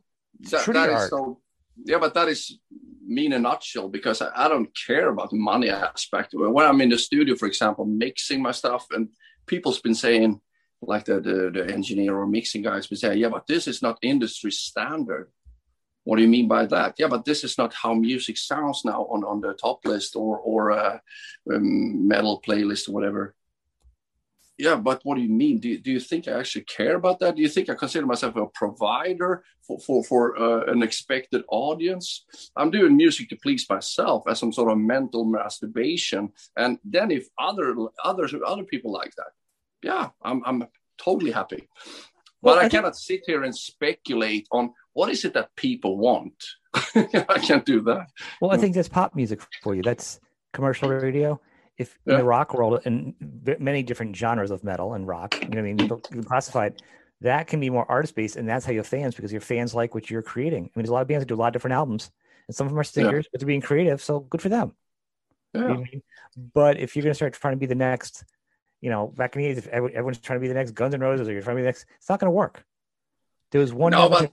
[SPEAKER 2] that, that is so. Yeah, but that is me in a nutshell because I, I, don't care about the money aspect. When I'm in the studio, for example, mixing my stuff, and people's been saying, like the, the, the engineer or mixing guys been saying, yeah, but this is not industry standard. What do you mean by that? Yeah, but this is not how music sounds now on, on the top list or or uh, um, metal playlist or whatever yeah, but what do you mean? Do you, do you think I actually care about that? Do you think I consider myself a provider for for, for uh, an expected audience? I'm doing music to please myself as some sort of mental masturbation, and then if other others other people like that, yeah, I'm I'm totally happy. But well, I, I cannot sit here and speculate on what is it that people want. I can't do that.
[SPEAKER 1] Well, I think that's pop music for you. That's commercial radio if yeah. in the rock world and many different genres of metal and rock, you know, I mean, you can classify it. That can be more artist based, and that's how you have fans because your fans like what you're creating. I mean, there's a lot of bands that do a lot of different albums, and some of them are singers, yeah. but they're being creative, so good for them. Yeah. You know I mean? But if you're going to start trying to be the next, you know, back in the 80s, if everyone's trying to be the next Guns N' Roses or you're trying to be the next, it's not going to work. There was one.
[SPEAKER 2] No, but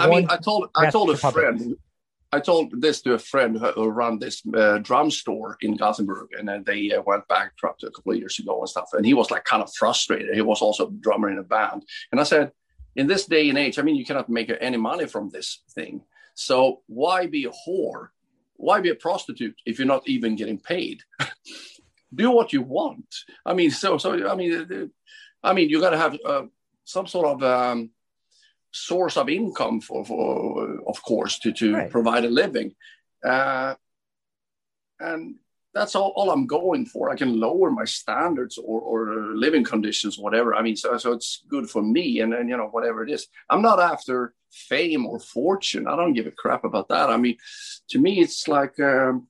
[SPEAKER 2] I mean, I told I told a friend I told this to a friend who, ran this uh, drum store in Gothenburg, and then they uh, went bankrupt a couple of years ago and stuff. And he was like kind of frustrated. He was also a drummer in a band, and I said, in this day and age, I mean, you cannot make any money from this thing. So why be a whore? Why be a prostitute if you're not even getting paid? Do what you want. I mean, so so I mean, I mean, you got to have uh, some sort of um, source of income for, for of course, to, to right. provide a living. Uh, and that's all, all, I'm going for. I can lower my standards or, or living conditions, whatever. I mean, so, so it's good for me and, and, you know, whatever it is. I'm not after fame or fortune. I don't give a crap about that. I mean, to me, it's like um,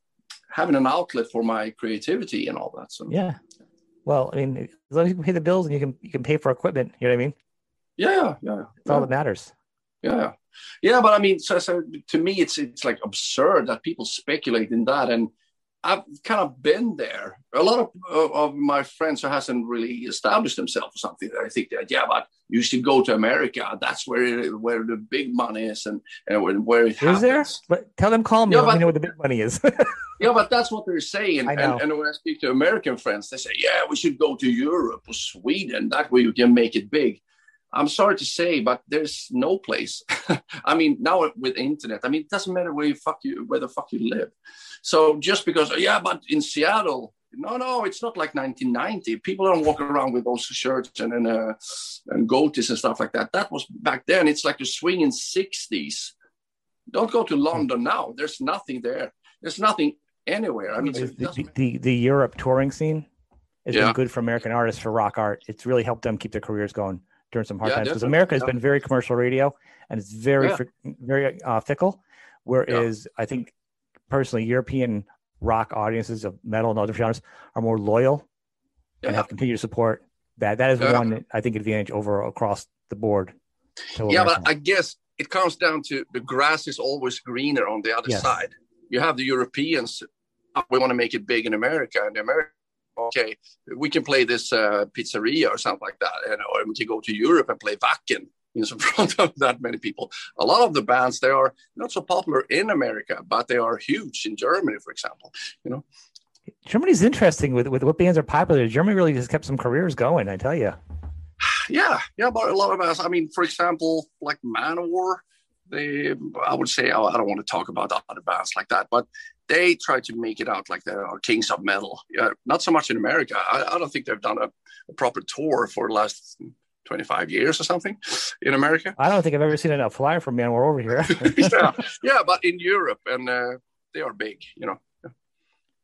[SPEAKER 2] having an outlet for my creativity and all that. So,
[SPEAKER 1] yeah. Well, I mean, as long as you can pay the bills and you can you can pay for equipment, you know what I mean?
[SPEAKER 2] Yeah, yeah.
[SPEAKER 1] That's yeah. all that matters.
[SPEAKER 2] Yeah, yeah, but I mean, so, so to me, it's it's like absurd that people speculate in that, and I've kind of been there. A lot of uh, of my friends who hasn't really established themselves or something. I think that yeah, but you should go to America. That's where it, where the big money is, and and where, where it is happens. there.
[SPEAKER 1] But tell them call me. Yeah, but, me know where the big money is.
[SPEAKER 2] yeah, but that's what they're saying. And, and when I speak to American friends, they say, yeah, we should go to Europe or Sweden. That way you can make it big. I'm sorry to say, but there's no place. I mean, now with internet, I mean, it doesn't matter where you fuck you, where the fuck you live. So just because, yeah, but in Seattle, no, no, it's not like 1990. People don't walk around with those shirts and and, uh, and goatees and stuff like that. That was back then. It's like the swinging 60s. Don't go to London now. There's nothing there. There's nothing anywhere. I mean,
[SPEAKER 1] the, the, the Europe touring scene has yeah. been good for American artists for rock art. It's really helped them keep their careers going during some hard yeah, times because America has yeah. been very commercial radio and it's very yeah. very uh, fickle. Whereas I think personally, European rock audiences of metal and other genres are more loyal and have continued to support that. That is one I think advantage over across the board.
[SPEAKER 2] Yeah, but I guess it comes down to the grass is always greener on the other yes. side. You have the Europeans. We want to make it big in America, and the Americans okay, we can play this uh, pizzeria or something like that, and or we can go to Europe and play Wacken in front of that many people. A lot of the bands they are not so popular in America, but they are huge in Germany, for example. You know,
[SPEAKER 1] Germany's interesting with with what bands are popular. Germany really just kept some careers going. I tell you.
[SPEAKER 2] Yeah, yeah, but a lot of us. I mean, for example, like Manowar. They, I would say, I don't want to talk about other bands like that, but they try to make it out like they are kings of metal. Yeah, not so much in America. I, I don't think they've done a, a, proper tour for the last 25 years or something in America.
[SPEAKER 1] I don't think I've ever seen a flyer from Manowar over here.
[SPEAKER 2] yeah, yeah, but in Europe, and uh, they are big, you know.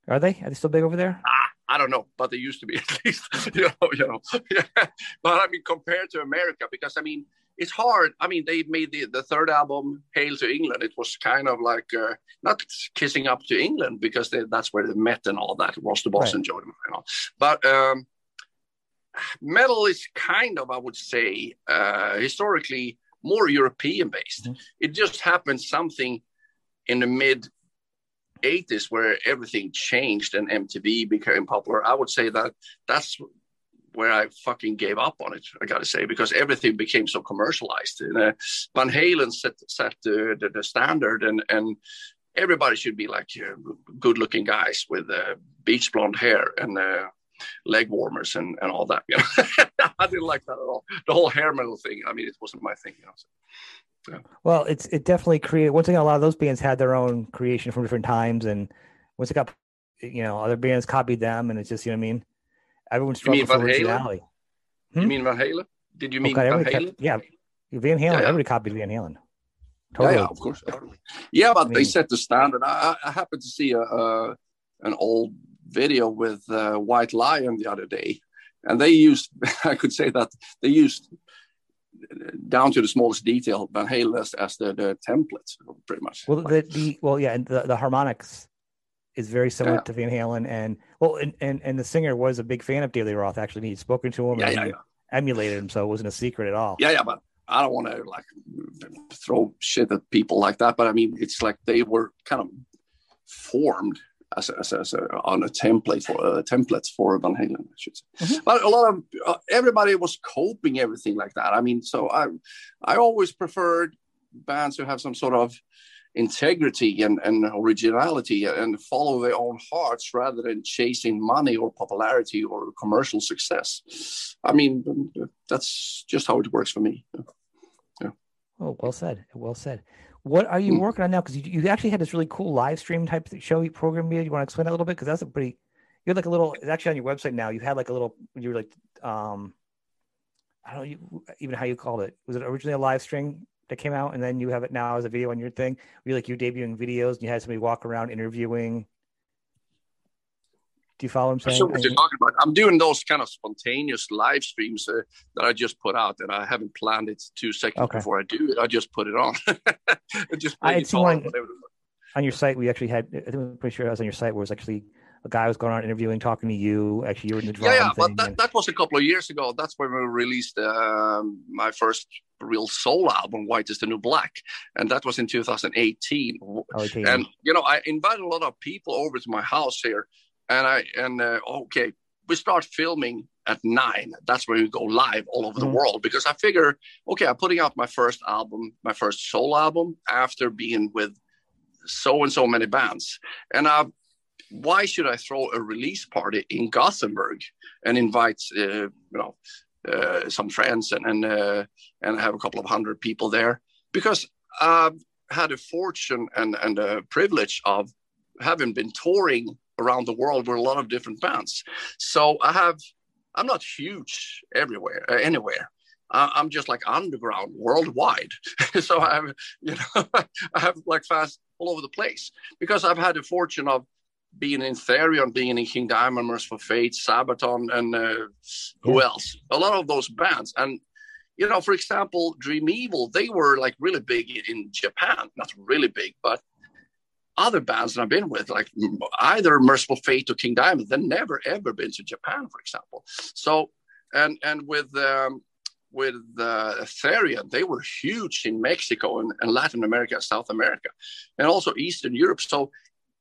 [SPEAKER 1] Are they? Are they still big over there?
[SPEAKER 2] Ah, I don't know, but they used to be at least. you know, you know. Yeah. But I mean, compared to America, because I mean, it's hard. I mean, they made the, the third album, Hail to England. It was kind of like uh, not kissing up to England because they, that's where they met and all that. Was the Boston right. Joe, you know. But um, metal is kind of, I would say, uh, historically more European based. Mm-hmm. It just happened something in the mid 80s where everything changed and MTV became popular. I would say that that's where I fucking gave up on it. I gotta say because everything became so commercialized. And, uh, Van Halen set set the, the, the, standard, and and everybody should be like uh, good looking guys with uh, beach blonde hair and uh, leg warmers and, and all that. You know? I didn't like that at all. The whole hair metal thing. I mean, it wasn't my thing. You know. So,
[SPEAKER 1] yeah. Well, it's it definitely created. Once again, a lot of those bands had their own creation from different times, and once it got, you know, other bands copied them, and it's just you know what I mean. Everyone struggled for originality.
[SPEAKER 2] Hmm? You mean Van Halen? Did you mean okay, Van Halen? Kept,
[SPEAKER 1] yeah, Van Halen. Yeah, yeah. Everybody copied Van Halen.
[SPEAKER 2] Totally. Yeah, of course. Yeah, but I mean, they set the standard. I, I happened to see a, an old video with uh, White Lion the other day, and they used I could say that they used down to the smallest detail Van Halen as, as the, the template, pretty much.
[SPEAKER 1] Well, the, the well, yeah, and the, the harmonics is very similar yeah. to Van Halen, and well, and, and and the singer was a big fan of David Roth. Actually, he'd spoken to him,
[SPEAKER 2] yeah,
[SPEAKER 1] and
[SPEAKER 2] yeah.
[SPEAKER 1] emulated him, so it wasn't a secret at all.
[SPEAKER 2] Yeah, yeah, but I don't want to like throw shit at people like that, but I mean, it's like they were kind of formed as a, as a, as a on a template for uh, templates for Van Halen, I should say. Mm-hmm. But a lot of uh, everybody was coping everything like that. I mean, so I I always preferred bands who have some sort of integrity and, and originality and follow their own hearts rather than chasing money or popularity or commercial success. I mean, that's just how it works for me.
[SPEAKER 1] Yeah. Oh, well said. Well said. What are you mm. working on now? Because you, you actually had this really cool live stream type show program. Here. You want to explain that a little bit? Because that's a pretty. You had like a little. It's actually on your website now. You had like a little. You were like, um, I don't know even how you called it. Was it originally a live stream that came out, and then you have it now as a video on your thing? Were you like you debuting videos, and you had somebody walk around interviewing do you follow what I'm saying?
[SPEAKER 2] what you're talking about. I'm doing those kind of spontaneous live streams uh, that I just put out, and I haven't planned it two seconds okay. before I do it. I just put it on. just
[SPEAKER 1] I had one on your site. We actually had. I think I'm pretty sure I was on your site where it was actually a guy was going on interviewing, talking to you. Actually, you were in the drum.
[SPEAKER 2] Yeah, yeah, but that, and... that was a couple of years ago. That's when we released um, my first real soul album, White is the New Black, and that was in 2018. Oh, and you know, I invited a lot of people over to my house here and I and uh, okay, we start filming at nine. That's when we go live all over mm-hmm. the world because I figure, okay, I'm putting out my first album, my first soul album after being with so and so many bands, and uh, why should I throw a release party in Gothenburg and invite uh, you know uh, some friends and and uh, and have a couple of hundred people there because I've had a fortune and and a privilege of having been touring around the world with a lot of different bands. So I have, I'm not huge everywhere, uh, anywhere. I'm just like underground worldwide. so I have, you know, I have like fans all over the place because I've had the fortune of being in Therion, being in King Diamond, Mercyful Fate, Sabaton, and uh, who else? A lot of those bands. And, you know, for example, Dream Evil, they were like really big in Japan. Not really big, but other bands that I've been with, like either Mercyful Fate or King Diamond, they've never ever been to Japan, for example. So, and and with um, with uh, Therion, they were huge in Mexico and, and Latin America, South America, and also Eastern Europe. So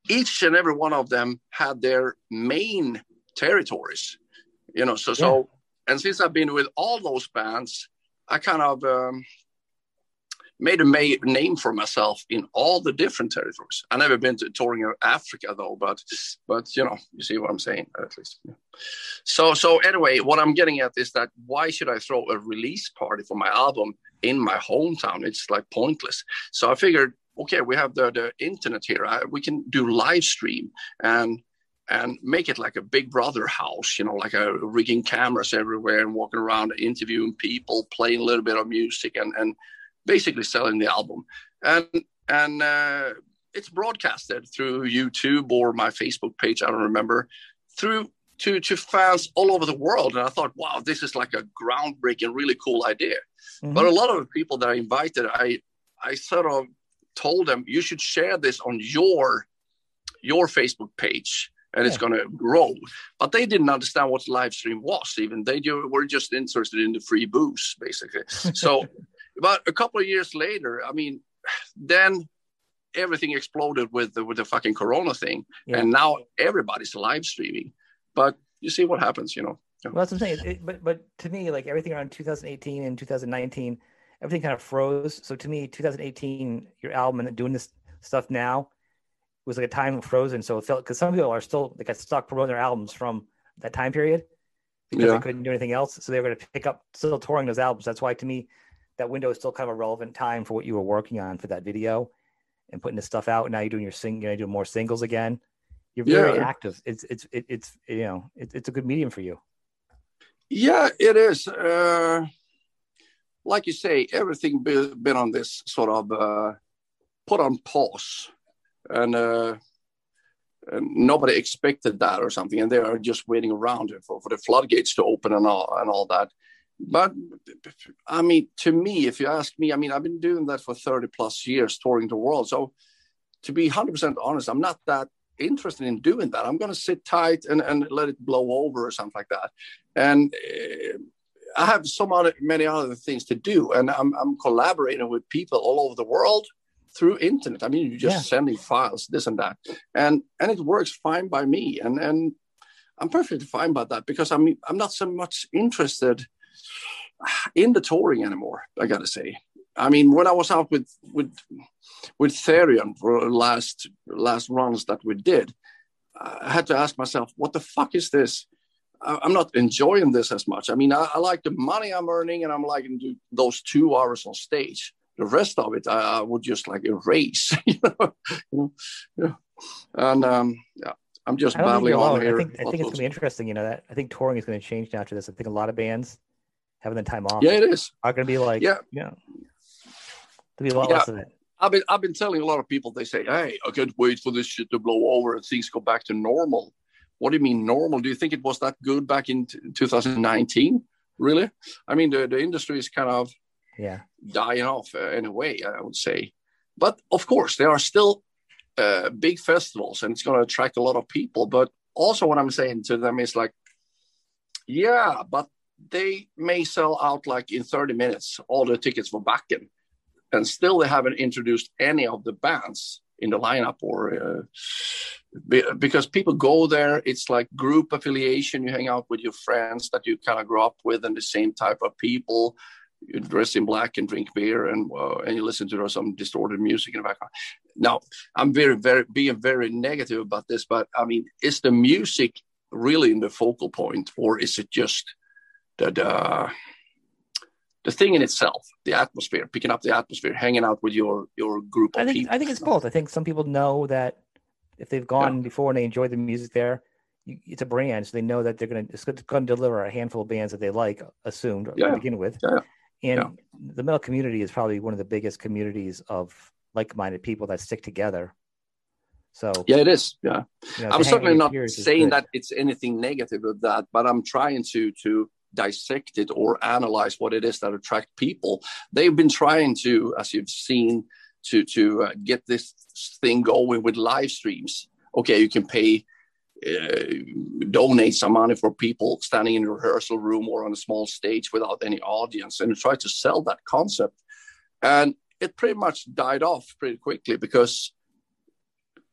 [SPEAKER 2] each and every one of them had their main territories, you know. So yeah. so, and since I've been with all those bands, I kind of um, made a ma- name for myself in all the different territories. I've never been to touring Africa though, but but you know, you see what I'm saying at least. Yeah. So so anyway, what I'm getting at is that why should I throw a release party for my album in my hometown? It's like pointless. So I figured, okay, we have the the internet here. I, we can do live stream and and make it like a big brother house, you know, like a rigging cameras everywhere and walking around interviewing people, playing a little bit of music and and basically selling the album. And and uh, it's broadcasted through YouTube or my Facebook page. I don't remember through to to fans all over the world. And I thought, wow, this is like a groundbreaking, really cool idea. Mm-hmm. But a lot of the people that I invited, I I sort of told them you should share this on your your Facebook page and yeah. it's going to grow. But they didn't understand what live stream was. Even they were just interested in the free booze, basically. So, about a couple of years later, I mean, then everything exploded with the, with the fucking Corona thing, yeah. and now everybody's live streaming. But you see what happens, you know.
[SPEAKER 1] Well, that's what I'm saying. It, but but to me, like everything around 2018 and 2019, everything kind of froze. So to me, 2018, your album and doing this stuff now was like a time frozen. So it felt because some people are still they got stuck promoting their albums from that time period because yeah. they couldn't do anything else. So they were going to pick up still touring those albums. That's why to me that window is still kind of a relevant time for what you were working on for that video and putting this stuff out. Now you're doing your sing, you're doing more singles again. You're very yeah. active. It's it's it, it's you know it, it's a good medium for you.
[SPEAKER 2] Yeah, it is. Uh, like you say, everything be, been on this sort of uh, put on pause, and, uh, and nobody expected that or something, and they are just waiting around for, for the floodgates to open and all and all that. But I mean, to me, if you ask me, I mean, I've been doing that for 30 plus years, touring the world. So to be 100% honest, I'm not that interested in doing that. I'm going to sit tight and, and let it blow over or something like that. And uh, I have so many, many other things to do. And I'm, I'm collaborating with people all over the world through internet. I mean, you're just yeah. sending files, this and that. And, and it works fine by me. And, and I'm perfectly fine by that because I'm, I'm not so much interested – in the touring anymore. I gotta say. I mean, when I was out with with with Therion for last last runs that we did, I had to ask myself, what the fuck is this? I'm not enjoying this as much. I mean, I, I like the money I'm earning, and I'm liking those two hours on stage. The rest of it, I, I would just like erase. you know, yeah. And um, yeah, I'm just babbling on here.
[SPEAKER 1] I think, I think it's going to be interesting. You know that I think touring is going to change now after this. I think a lot of bands having the time off.
[SPEAKER 2] Yeah, it is.
[SPEAKER 1] Are going to be like, yeah, yeah, to be a lot yeah. less of it.
[SPEAKER 2] I've been I've been telling a lot of people. They say, "Hey, I can't wait for this shit to blow over and things go back to normal." What do you mean normal? Do you think it was that good back in 2019? Really? I mean, the the industry is kind of
[SPEAKER 1] yeah
[SPEAKER 2] dying off uh, in a way. I would say, but of course there are still uh, big festivals, and it's going to attract a lot of people. But also, what I'm saying to them is like, yeah, but they may sell out like in 30 minutes all the tickets for Wacken, and still they haven't introduced any of the bands in the lineup or uh, because people go there it's like group affiliation. You hang out with your friends that you kind of grow up with and the same type of people. You dress in black and drink beer and uh, and you listen to some distorted music in the background. Now i'm very very being very negative about this but i mean is the music really in the focal point or is it just the, the the thing in itself, the atmosphere, picking up the atmosphere, hanging out with your your group
[SPEAKER 1] I think,
[SPEAKER 2] people.
[SPEAKER 1] I think it's both. I think some people know that if they've gone yeah. before and they enjoy the music there, it's a brand, so they know that they're going to it's going to deliver a handful of bands that they like, assumed yeah. to begin with. Yeah. And the metal community is probably one of the biggest communities of like-minded people that stick together. So
[SPEAKER 2] yeah, it is. Yeah, you know, I'm certainly not saying that it's anything negative of that, but I'm trying to to dissect it or analyze what it is that attract people. They've been trying to, as you've seen, to to uh, get this thing going with live streams. Okay, you can pay. Uh, donate some money for people standing in a rehearsal room or on a small stage without any audience and try to sell that concept and it pretty much died off pretty quickly because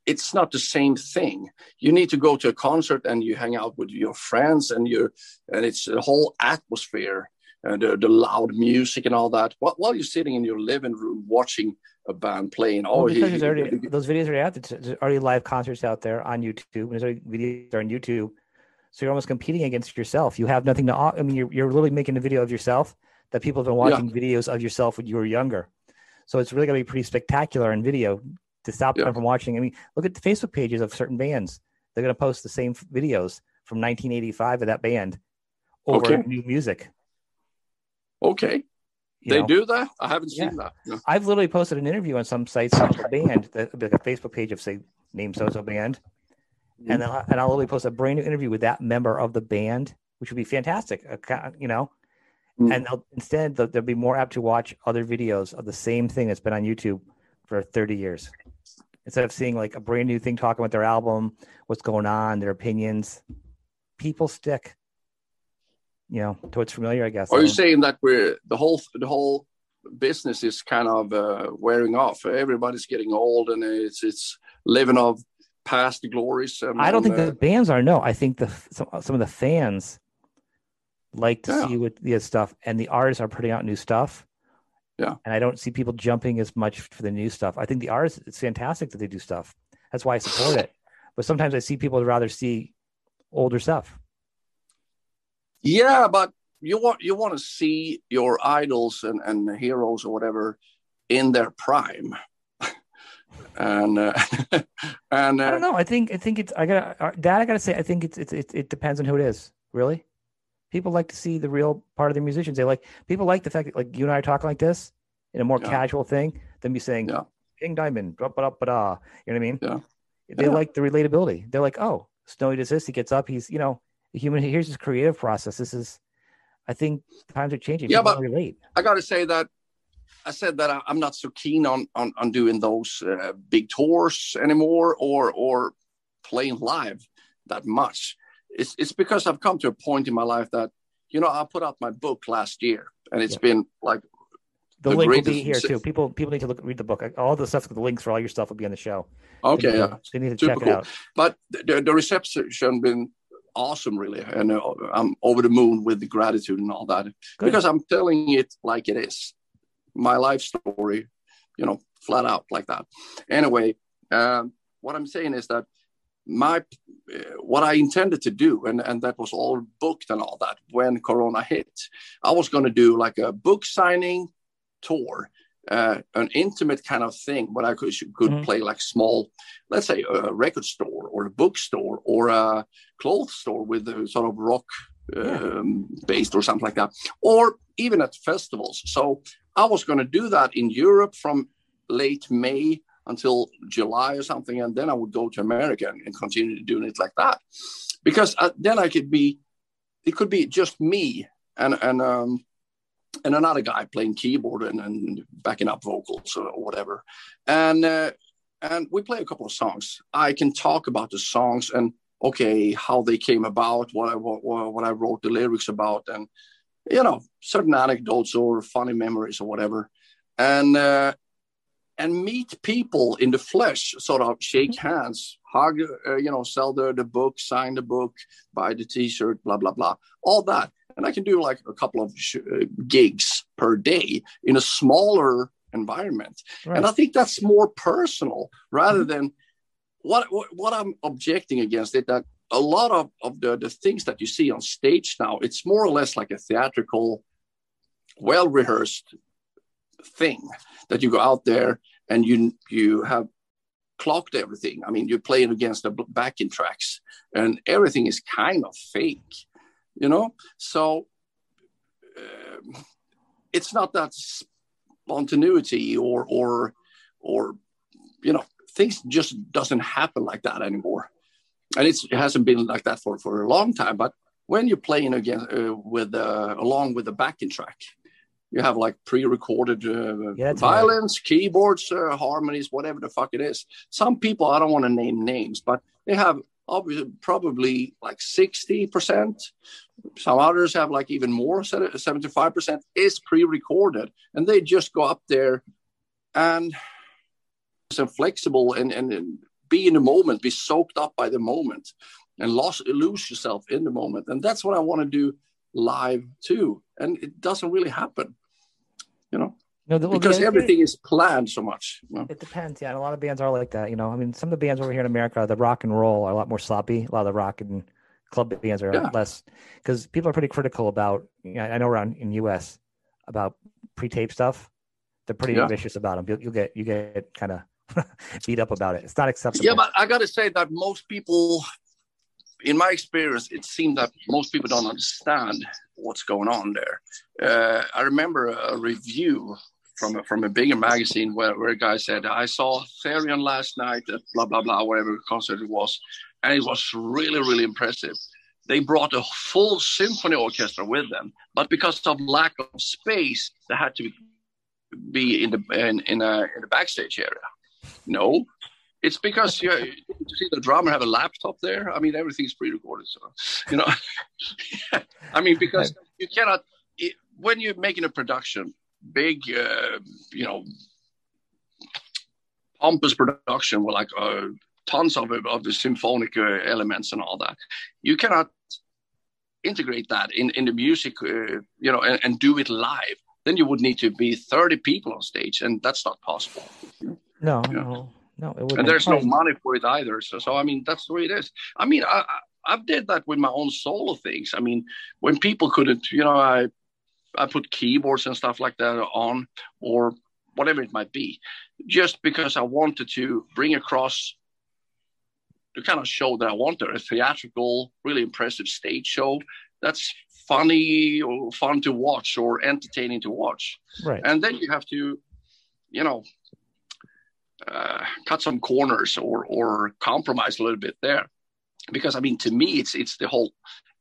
[SPEAKER 2] it's not the same thing. You need to go to a concert and you hang out with your friends and you and it's a whole atmosphere and the, the, loud music and all that while, while, you're sitting in your living room watching a band playing. Oh, well,
[SPEAKER 1] he, already, he, those videos are out. There's already live concerts out there on YouTube. There's already videos on YouTube. So you're almost competing against yourself. You have nothing to. I mean, you're, you're literally making a video of yourself that people have been watching yeah. videos of yourself when you were younger. So it's really going to be pretty spectacular in video to stop yeah. them from watching. I mean, look at the Facebook pages of certain bands. They're going to post the same videos from 1985 of that band over okay. new music.
[SPEAKER 2] Okay. You they know? do that? I haven't yeah. seen that. No.
[SPEAKER 1] I've literally posted an interview on some sites of a band, that, like a Facebook page of, say, name so so band. Mm-hmm. And then and I'll literally post a brand new interview with that member of the band, which would be fantastic. You know, mm-hmm. and they'll, instead they'll, they'll be more apt to watch other videos of the same thing that's been on YouTube for 30 years. Instead of seeing like a brand new thing talking about their album, what's going on, their opinions. People stick, you know, to what's familiar. I guess.
[SPEAKER 2] Are you saying that we're the whole the whole business is kind of uh, wearing off? Everybody's getting old, and it's it's living off past glories. And,
[SPEAKER 1] I don't think uh, the bands are. No, I think the some, some of the fans like to yeah. see what the stuff, and the artists are putting out new stuff.
[SPEAKER 2] Yeah.
[SPEAKER 1] And I don't see people jumping as much for the new stuff. I think the artists, it's fantastic that they do stuff. That's why I support it. But sometimes I see people rather see older stuff.
[SPEAKER 2] Yeah, but you want you want to see your idols and, and heroes or whatever in their prime. and uh, and uh,
[SPEAKER 1] I don't know. I think I think it's I got uh, that I gotta say I think it's, it's it, it depends on who it is. Really, people like to see the real part of the musicians. They like people like the fact that like you and I are talking like this in a more yeah. casual thing than me saying
[SPEAKER 2] yeah.
[SPEAKER 1] King Diamond, da da da. You know what I mean?
[SPEAKER 2] Yeah.
[SPEAKER 1] They yeah. like the relatability. They're like, oh, Snowy does this. He gets up. He's you know a human. Here's his creative process. This is. I think times are changing.
[SPEAKER 2] Yeah, people but relate. I got to say that I said that I'm not so keen on on, on doing those uh, big tours anymore or or playing live that much it's it's because I've come to a point in my life that you know I put out my book last year, and it's yeah. been like
[SPEAKER 1] the, the link will be here too. People people need to look read the book. All the stuff, the links for all your stuff will be on the show.
[SPEAKER 2] Okay,
[SPEAKER 1] they
[SPEAKER 2] yeah,
[SPEAKER 1] they need to Super check cool. it out.
[SPEAKER 2] But the, the reception has been awesome, really, and uh, I'm over the moon with the gratitude and all that Good. because I'm telling it like it is, my life story, you know, flat out like that. Anyway, um, what I'm saying is that my uh, what I intended to do, and, and that was all booked and all that when Corona hit. I was going to do like a book signing tour, uh, an intimate kind of thing, but I could, could mm-hmm. play like small, let's say a record store or a bookstore or a clothes store with a sort of rock um, based or something like that, or even at festivals. So I was going to do that in Europe from late May until July or something, and then I would go to America and, and continue doing it like that, because uh, then I could be, it could be just me and and um, and another guy playing keyboard and, and backing up vocals or whatever, and uh, and we play a couple of songs. I can talk about the songs and okay how they came about, what I what, what I wrote the lyrics about, and you know certain anecdotes or funny memories or whatever, and. Uh, and meet people in the flesh, sort of shake mm-hmm. hands, hug, uh, you know, sell the, the book, sign the book, buy the t-shirt, blah, blah, blah, all that. And I can do like a couple of sh- uh, gigs per day in a smaller environment. Right. And I think that's more personal rather mm-hmm. than what, what, what I'm objecting against it that a lot of, of the, the things that you see on stage now, it's more or less like a theatrical, well rehearsed thing that you go out there and you you have clocked everything. I mean, you're playing against the backing tracks, and everything is kind of fake, you know. So uh, it's not that spontaneity or or or you know things just doesn't happen like that anymore, and it hasn't been like that for for a long time. But when you're playing again uh, with uh, along with the backing track, you have like pre-recorded uh, yeah, violins, right. keyboards, uh, harmonies, whatever the fuck it is. Some people, I don't want to name names, but they have obviously probably like 60%. Some others have like even more, 75% is pre-recorded. And they just go up there and so flexible and, and, and be in the moment, be soaked up by the moment and lost, lose yourself in the moment. And that's what I want to do live too. And it doesn't really happen. No, the, because the, everything is planned so much. You know?
[SPEAKER 1] It depends, yeah. And a lot of bands are like that, you know. I mean, some of the bands over here in America, the rock and roll are a lot more sloppy. A lot of the rock and club bands are yeah. less because people are pretty critical about. You know, I know around in U.S. about pre-tape stuff. They're pretty yeah. vicious about them. You'll, you'll get you get kind of beat up about it. It's not acceptable.
[SPEAKER 2] Yeah, but I got to say that most people, in my experience, it seems that most people don't understand what's going on there. Uh, I remember a review from a, from a bigger magazine where, where a guy said, "I saw Therion last night at blah blah blah, whatever concert it was, and it was really really impressive." They brought a full symphony orchestra with them, but because of lack of space, they had to be in the in, in, a, in the backstage area. No, It's because you, you see the drummer have a laptop there. I mean, everything's pre-recorded, so you know. I mean, because you cannot it, when you're making a production, big, uh, you know, pompous production with like uh, tons of of the symphonic uh, elements and all that. You cannot integrate that in in the music, uh, you know, and, and, do it live. Then you would need to be thirty people on stage, and that's not possible.
[SPEAKER 1] No, no, no.
[SPEAKER 2] and there's no money for it either. So, so I mean, that's the way it is. I mean, I, I I've did that with my own solo things. I mean, when people couldn't, you know, I I put keyboards and stuff like that on, or whatever it might be, just because I wanted to bring across the kind of show that I wanted a theatrical, really impressive stage show that's funny or fun to watch or entertaining to watch.
[SPEAKER 1] Right.
[SPEAKER 2] And then you have to, you know, uh, cut some corners or or compromise a little bit there, because I mean, to me, it's it's the whole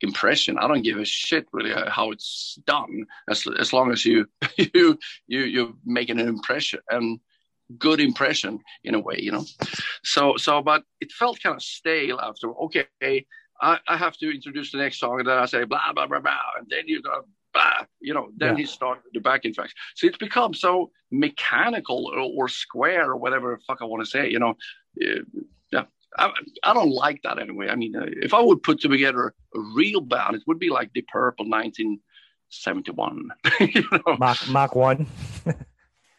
[SPEAKER 2] impression. I don't give a shit really how it's done, as as long as you you you you're making an impression and good impression in a way, you know. So so, but it felt kind of stale after. Okay, I, I have to introduce the next song, and then I say blah blah blah blah, and then you go. Blah, you know, then yeah. he started the backing tracks. So it's become so mechanical or, or square or whatever the fuck I want to say. You know, yeah, I, I, don't like that anyway. I mean, uh, if I would put together a real band, it would be like the Purple 1971. you know?
[SPEAKER 1] Mark Mark One.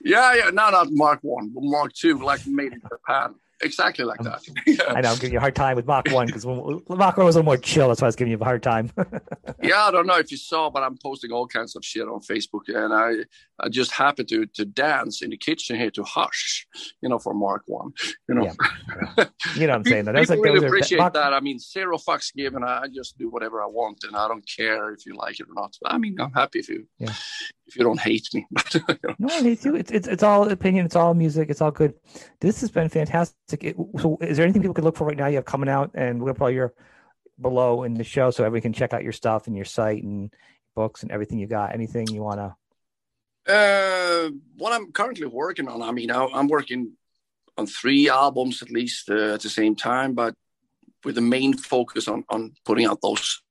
[SPEAKER 2] Yeah, yeah, no, not Mark One, but Mark Two, like made in Japan exactly like um, that.
[SPEAKER 1] yeah. I know I'm giving you a hard time with Mark 1 because Mark 1 was a little more chill. That's why I was giving you a hard time.
[SPEAKER 2] yeah, I don't know if you saw, but I'm posting all kinds of shit on Facebook. And I, I just happened to, to dance in the kitchen here to Hush, you know, for Mark 1. You know,
[SPEAKER 1] yeah. you know what I'm saying?
[SPEAKER 2] That People like, really appreciate Mark... that. I mean, zero fucks given. I just do whatever I want and I don't care if you like it or not. I mean, I'm happy if you. Yeah if you don't hate me.
[SPEAKER 1] no, I hate you. It's, it's it's all opinion. It's all music. It's all good. This has been fantastic. It, so, is there anything people could look for right now? You have coming out, and we'll put all your below in the show so everyone can check out your stuff and your site and books and everything you got. Anything you want to?
[SPEAKER 2] Uh, what I'm currently working on. I mean, I, am working on three albums at least uh, at the same time, but with the main focus on on putting out those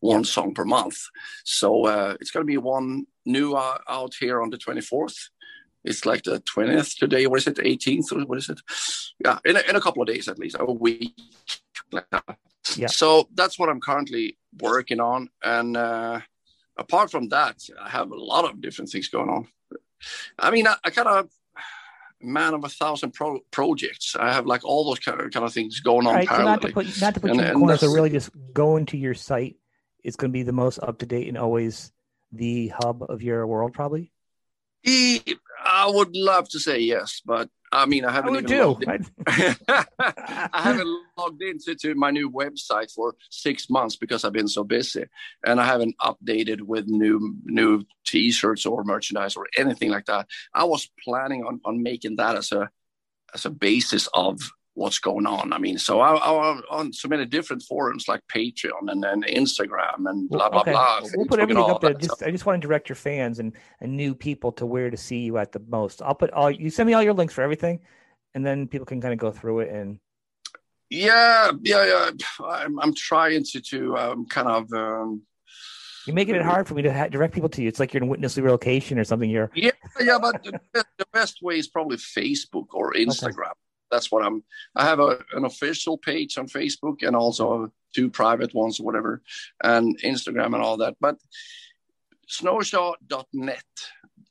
[SPEAKER 2] one song per month. So uh, it's going to be one new uh, out here on the 24th. It's like the 20th today. What is it? 18th or what is it? Yeah, in a, in a couple of days at least, a week like that. Yeah. So that's what I'm currently working on. And uh, apart from that, I have a lot of different things going on. I mean, I, I kind of man of a thousand pro- projects. I have like all those kind of, kind of things going on.
[SPEAKER 1] Right, so not to put not to put and, you in corner, so really just go into your site it's going to be the most up to date and always the hub of your world, probably?
[SPEAKER 2] I would love to say yes, but I mean, I haven't I even. Logged in. I haven't logged into to my new website for six months because I've been so busy, and I haven't updated with new new T-shirts or merchandise or anything like that. I was planning on on making that as a as a basis of what's going on. I mean, so I, am on so many different forums like Patreon and then Instagram and blah blah okay. blah.
[SPEAKER 1] We'll put everything up there. Just, I just want to direct your fans and, and new people to where to see you at the most. I'll put all you send me all your links for everything, and then people can kind of go through it and.
[SPEAKER 2] Yeah, yeah, yeah. I'm, I'm trying to to um, kind of. Um,
[SPEAKER 1] you're making it hard for me to ha- direct people to you. It's like you're in witness relocation or something. You're
[SPEAKER 2] yeah, yeah, but the, the best way is probably Facebook or Instagram. Okay that's what I'm. I have a, an official page on Facebook and also two private ones whatever, and Instagram and all that. But snowyshaw.net,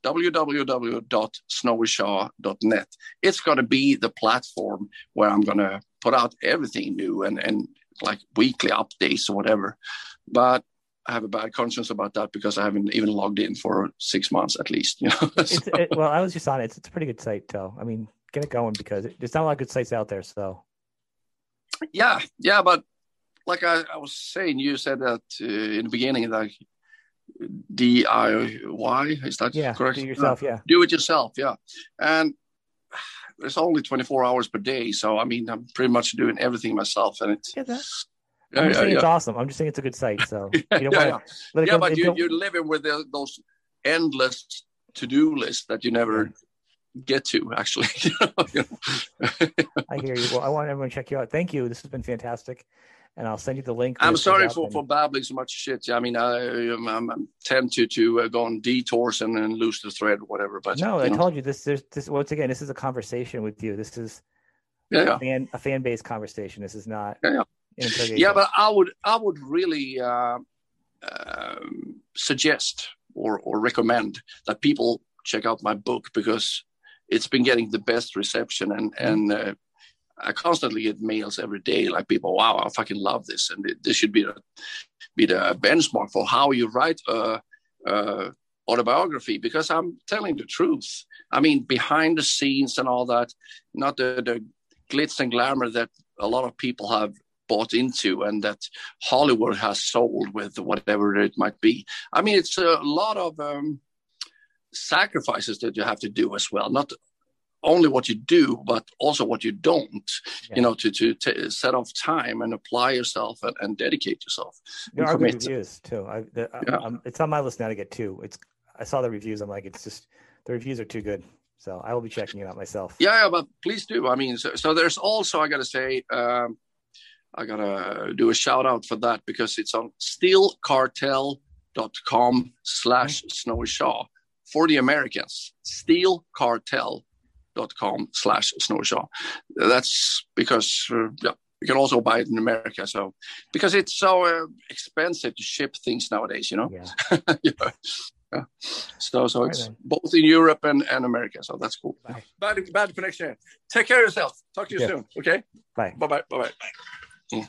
[SPEAKER 2] www.snowyshaw.net. It's going to be the platform where I'm going to put out everything new and and like weekly updates or whatever. But I have a bad conscience about that because I haven't even logged in for six months at least. You know.
[SPEAKER 1] so. it, well, I was just on it. It's, it's a pretty good site, though. I mean, get it going because there's not a lot of good sites out there. So,
[SPEAKER 2] yeah, yeah, but like I, I was saying, you said that uh, in the beginning, like DIY is that
[SPEAKER 1] yeah,
[SPEAKER 2] correct?
[SPEAKER 1] Do yourself, yeah.
[SPEAKER 2] Do it yourself, yeah. And there's only 24 hours per day, so I mean, I'm pretty much doing everything myself, and it's.
[SPEAKER 1] Yeah. I'm just saying yeah. it's awesome. I'm just saying it's a good site. So
[SPEAKER 2] yeah, you yeah, yeah. but you, you're living with the, those endless to-do lists that you never get to actually.
[SPEAKER 1] I hear you. Well, I want everyone to check you out. Thank you. This has been fantastic. And I'll send you the link.
[SPEAKER 2] I'm sorry for, and... for babbling so much shit. I mean, I, um, I, I tend to to uh, go on detours and, and lose the thread, or whatever. But
[SPEAKER 1] no, I know. told you this. There's this once again. This is a conversation with you. This is
[SPEAKER 2] yeah, yeah.
[SPEAKER 1] a fan a fan based conversation. This is not
[SPEAKER 2] yeah, yeah. yeah but I would I would really uh, uh, suggest or or recommend that people check out my book because it's been getting the best reception and mm-hmm. and uh, I constantly get mails every day like people wow I fucking love this and this should be the be the benchmark for how you write a, a autobiography because I'm telling the truth I mean behind the scenes and all that not the, the glitz and glamour that a lot of people have bought into and that Hollywood has sold with whatever it might be. I mean, it's a lot of um, sacrifices that you have to do as well. Not only what you do, but also what you don't. Yeah. You know, to to t- set off time and apply yourself and, and dedicate yourself.
[SPEAKER 1] There are good reviews too. I, the, yeah. it's on my list now to get two. It's I saw the reviews. I'm like, it's just the reviews are too good. So I will be checking it out myself.
[SPEAKER 2] Yeah, yeah but please do. I mean, so, so there's also I got to say. Um, I gotta do a shout out for that because it's on steelcartel.com slash Snowy Shaw for the Americans, steelcartel.com slash snowyshaw. That's because uh, yeah, you can also buy it in America. So because it's so uh, expensive to ship things nowadays, you know. Yeah. yeah. yeah. So so it's both in Europe and, and America. So that's cool. Bye. Bad bad connection. Take care of yourself. Talk to you yeah. soon. Okay.
[SPEAKER 1] Bye.
[SPEAKER 2] Bye bye. Bye bye.